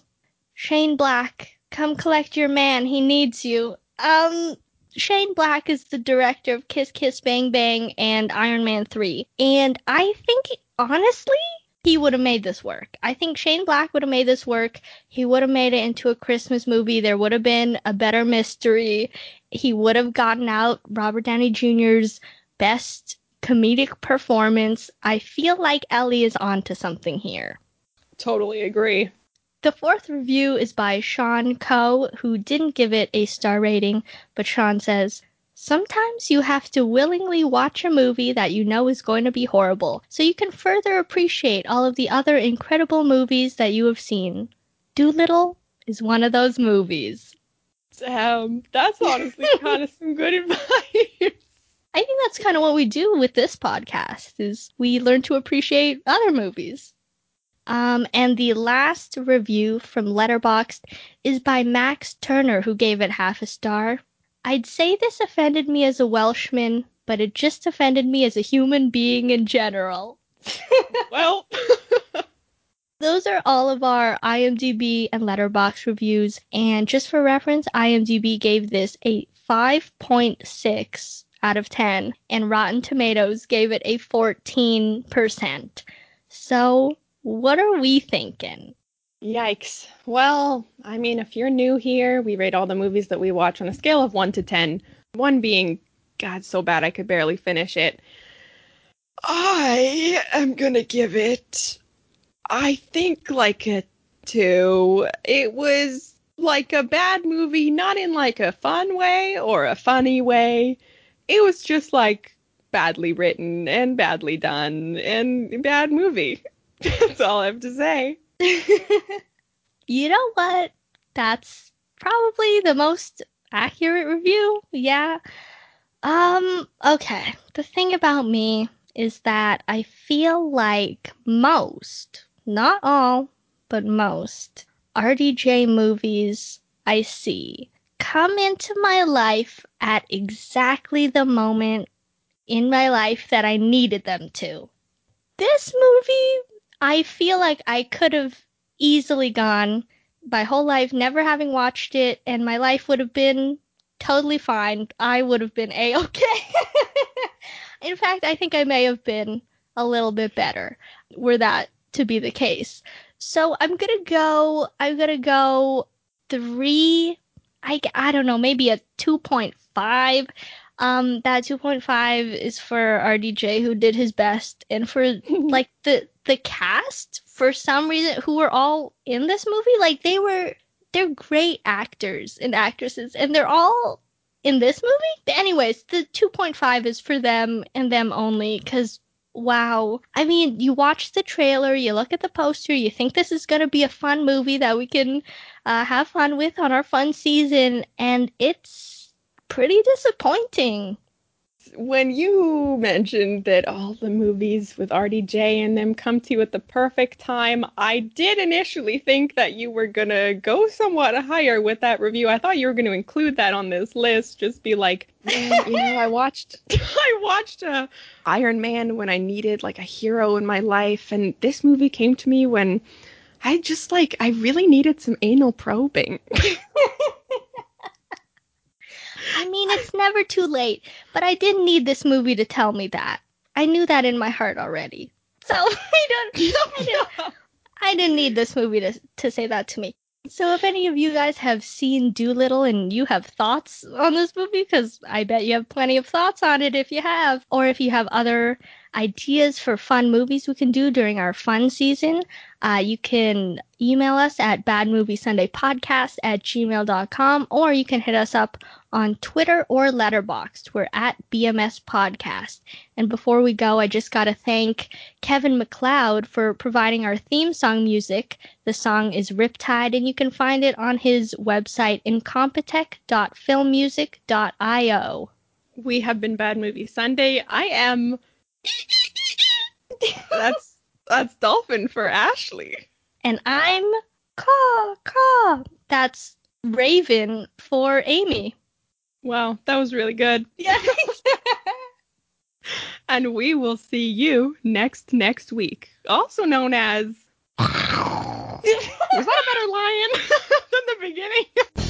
Shane Black, come collect your man. He needs you. Um, Shane Black is the director of Kiss Kiss Bang Bang and Iron Man 3. And I think, honestly, he would have made this work. I think Shane Black would have made this work. He would have made it into a Christmas movie. There would have been a better mystery. He would have gotten out Robert Downey Jr.'s best comedic performance. I feel like Ellie is onto something here. Totally agree. The fourth review is by Sean Coe, who didn't give it a star rating, but Sean says, Sometimes you have to willingly watch a movie that you know is going to be horrible, so you can further appreciate all of the other incredible movies that you have seen. Dolittle is one of those movies. Damn, that's honestly kind of some good advice. I think that's kind of what we do with this podcast is we learn to appreciate other movies. Um, and the last review from Letterboxd is by Max Turner, who gave it half a star. I'd say this offended me as a Welshman, but it just offended me as a human being in general. well, those are all of our IMDb and Letterboxd reviews. And just for reference, IMDb gave this a 5.6 out of 10, and Rotten Tomatoes gave it a 14%. So what are we thinking? Yikes. Well, I mean, if you're new here, we rate all the movies that we watch on a scale of 1 to 10. 1 being, God, so bad I could barely finish it. I am gonna give it, I think, like a 2. It was like a bad movie, not in like a fun way or a funny way. It was just like badly written and badly done and bad movie. That's all I have to say. you know what? That's probably the most accurate review. Yeah. Um, okay. The thing about me is that I feel like most, not all, but most RDJ movies I see come into my life at exactly the moment in my life that I needed them to. This movie I feel like I could have easily gone my whole life never having watched it, and my life would have been totally fine. I would have been a okay. In fact, I think I may have been a little bit better were that to be the case. So I'm gonna go. I'm gonna go three. I I don't know, maybe a two point five. Um, that 2.5 is for RDJ who did his best, and for like the the cast for some reason who were all in this movie, like they were they're great actors and actresses, and they're all in this movie. But anyways, the 2.5 is for them and them only, because wow. I mean, you watch the trailer, you look at the poster, you think this is going to be a fun movie that we can uh, have fun with on our fun season, and it's pretty disappointing. When you mentioned that all the movies with RDJ in them come to you at the perfect time, I did initially think that you were going to go somewhat higher with that review. I thought you were going to include that on this list, just be like, you know, I watched I watched uh, Iron Man when I needed like a hero in my life and this movie came to me when I just like I really needed some anal probing. I mean, it's never too late, but I didn't need this movie to tell me that. I knew that in my heart already. So I don't, I didn't, I didn't need this movie to, to say that to me. So if any of you guys have seen Dolittle and you have thoughts on this movie, because I bet you have plenty of thoughts on it if you have, or if you have other ideas for fun movies we can do during our fun season, uh, you can email us at badmoviesundaypodcast at gmail.com or you can hit us up on Twitter or Letterboxd. We're at BMS Podcast. And before we go, I just got to thank Kevin MacLeod for providing our theme song music. The song is Riptide, and you can find it on his website, incompetech.filmmusic.io. We have been Bad Movie Sunday. I am. that's that's dolphin for Ashley. And I'm caw caw. That's Raven for Amy. Wow, that was really good. Yeah. and we will see you next next week, also known as. was that a better lion?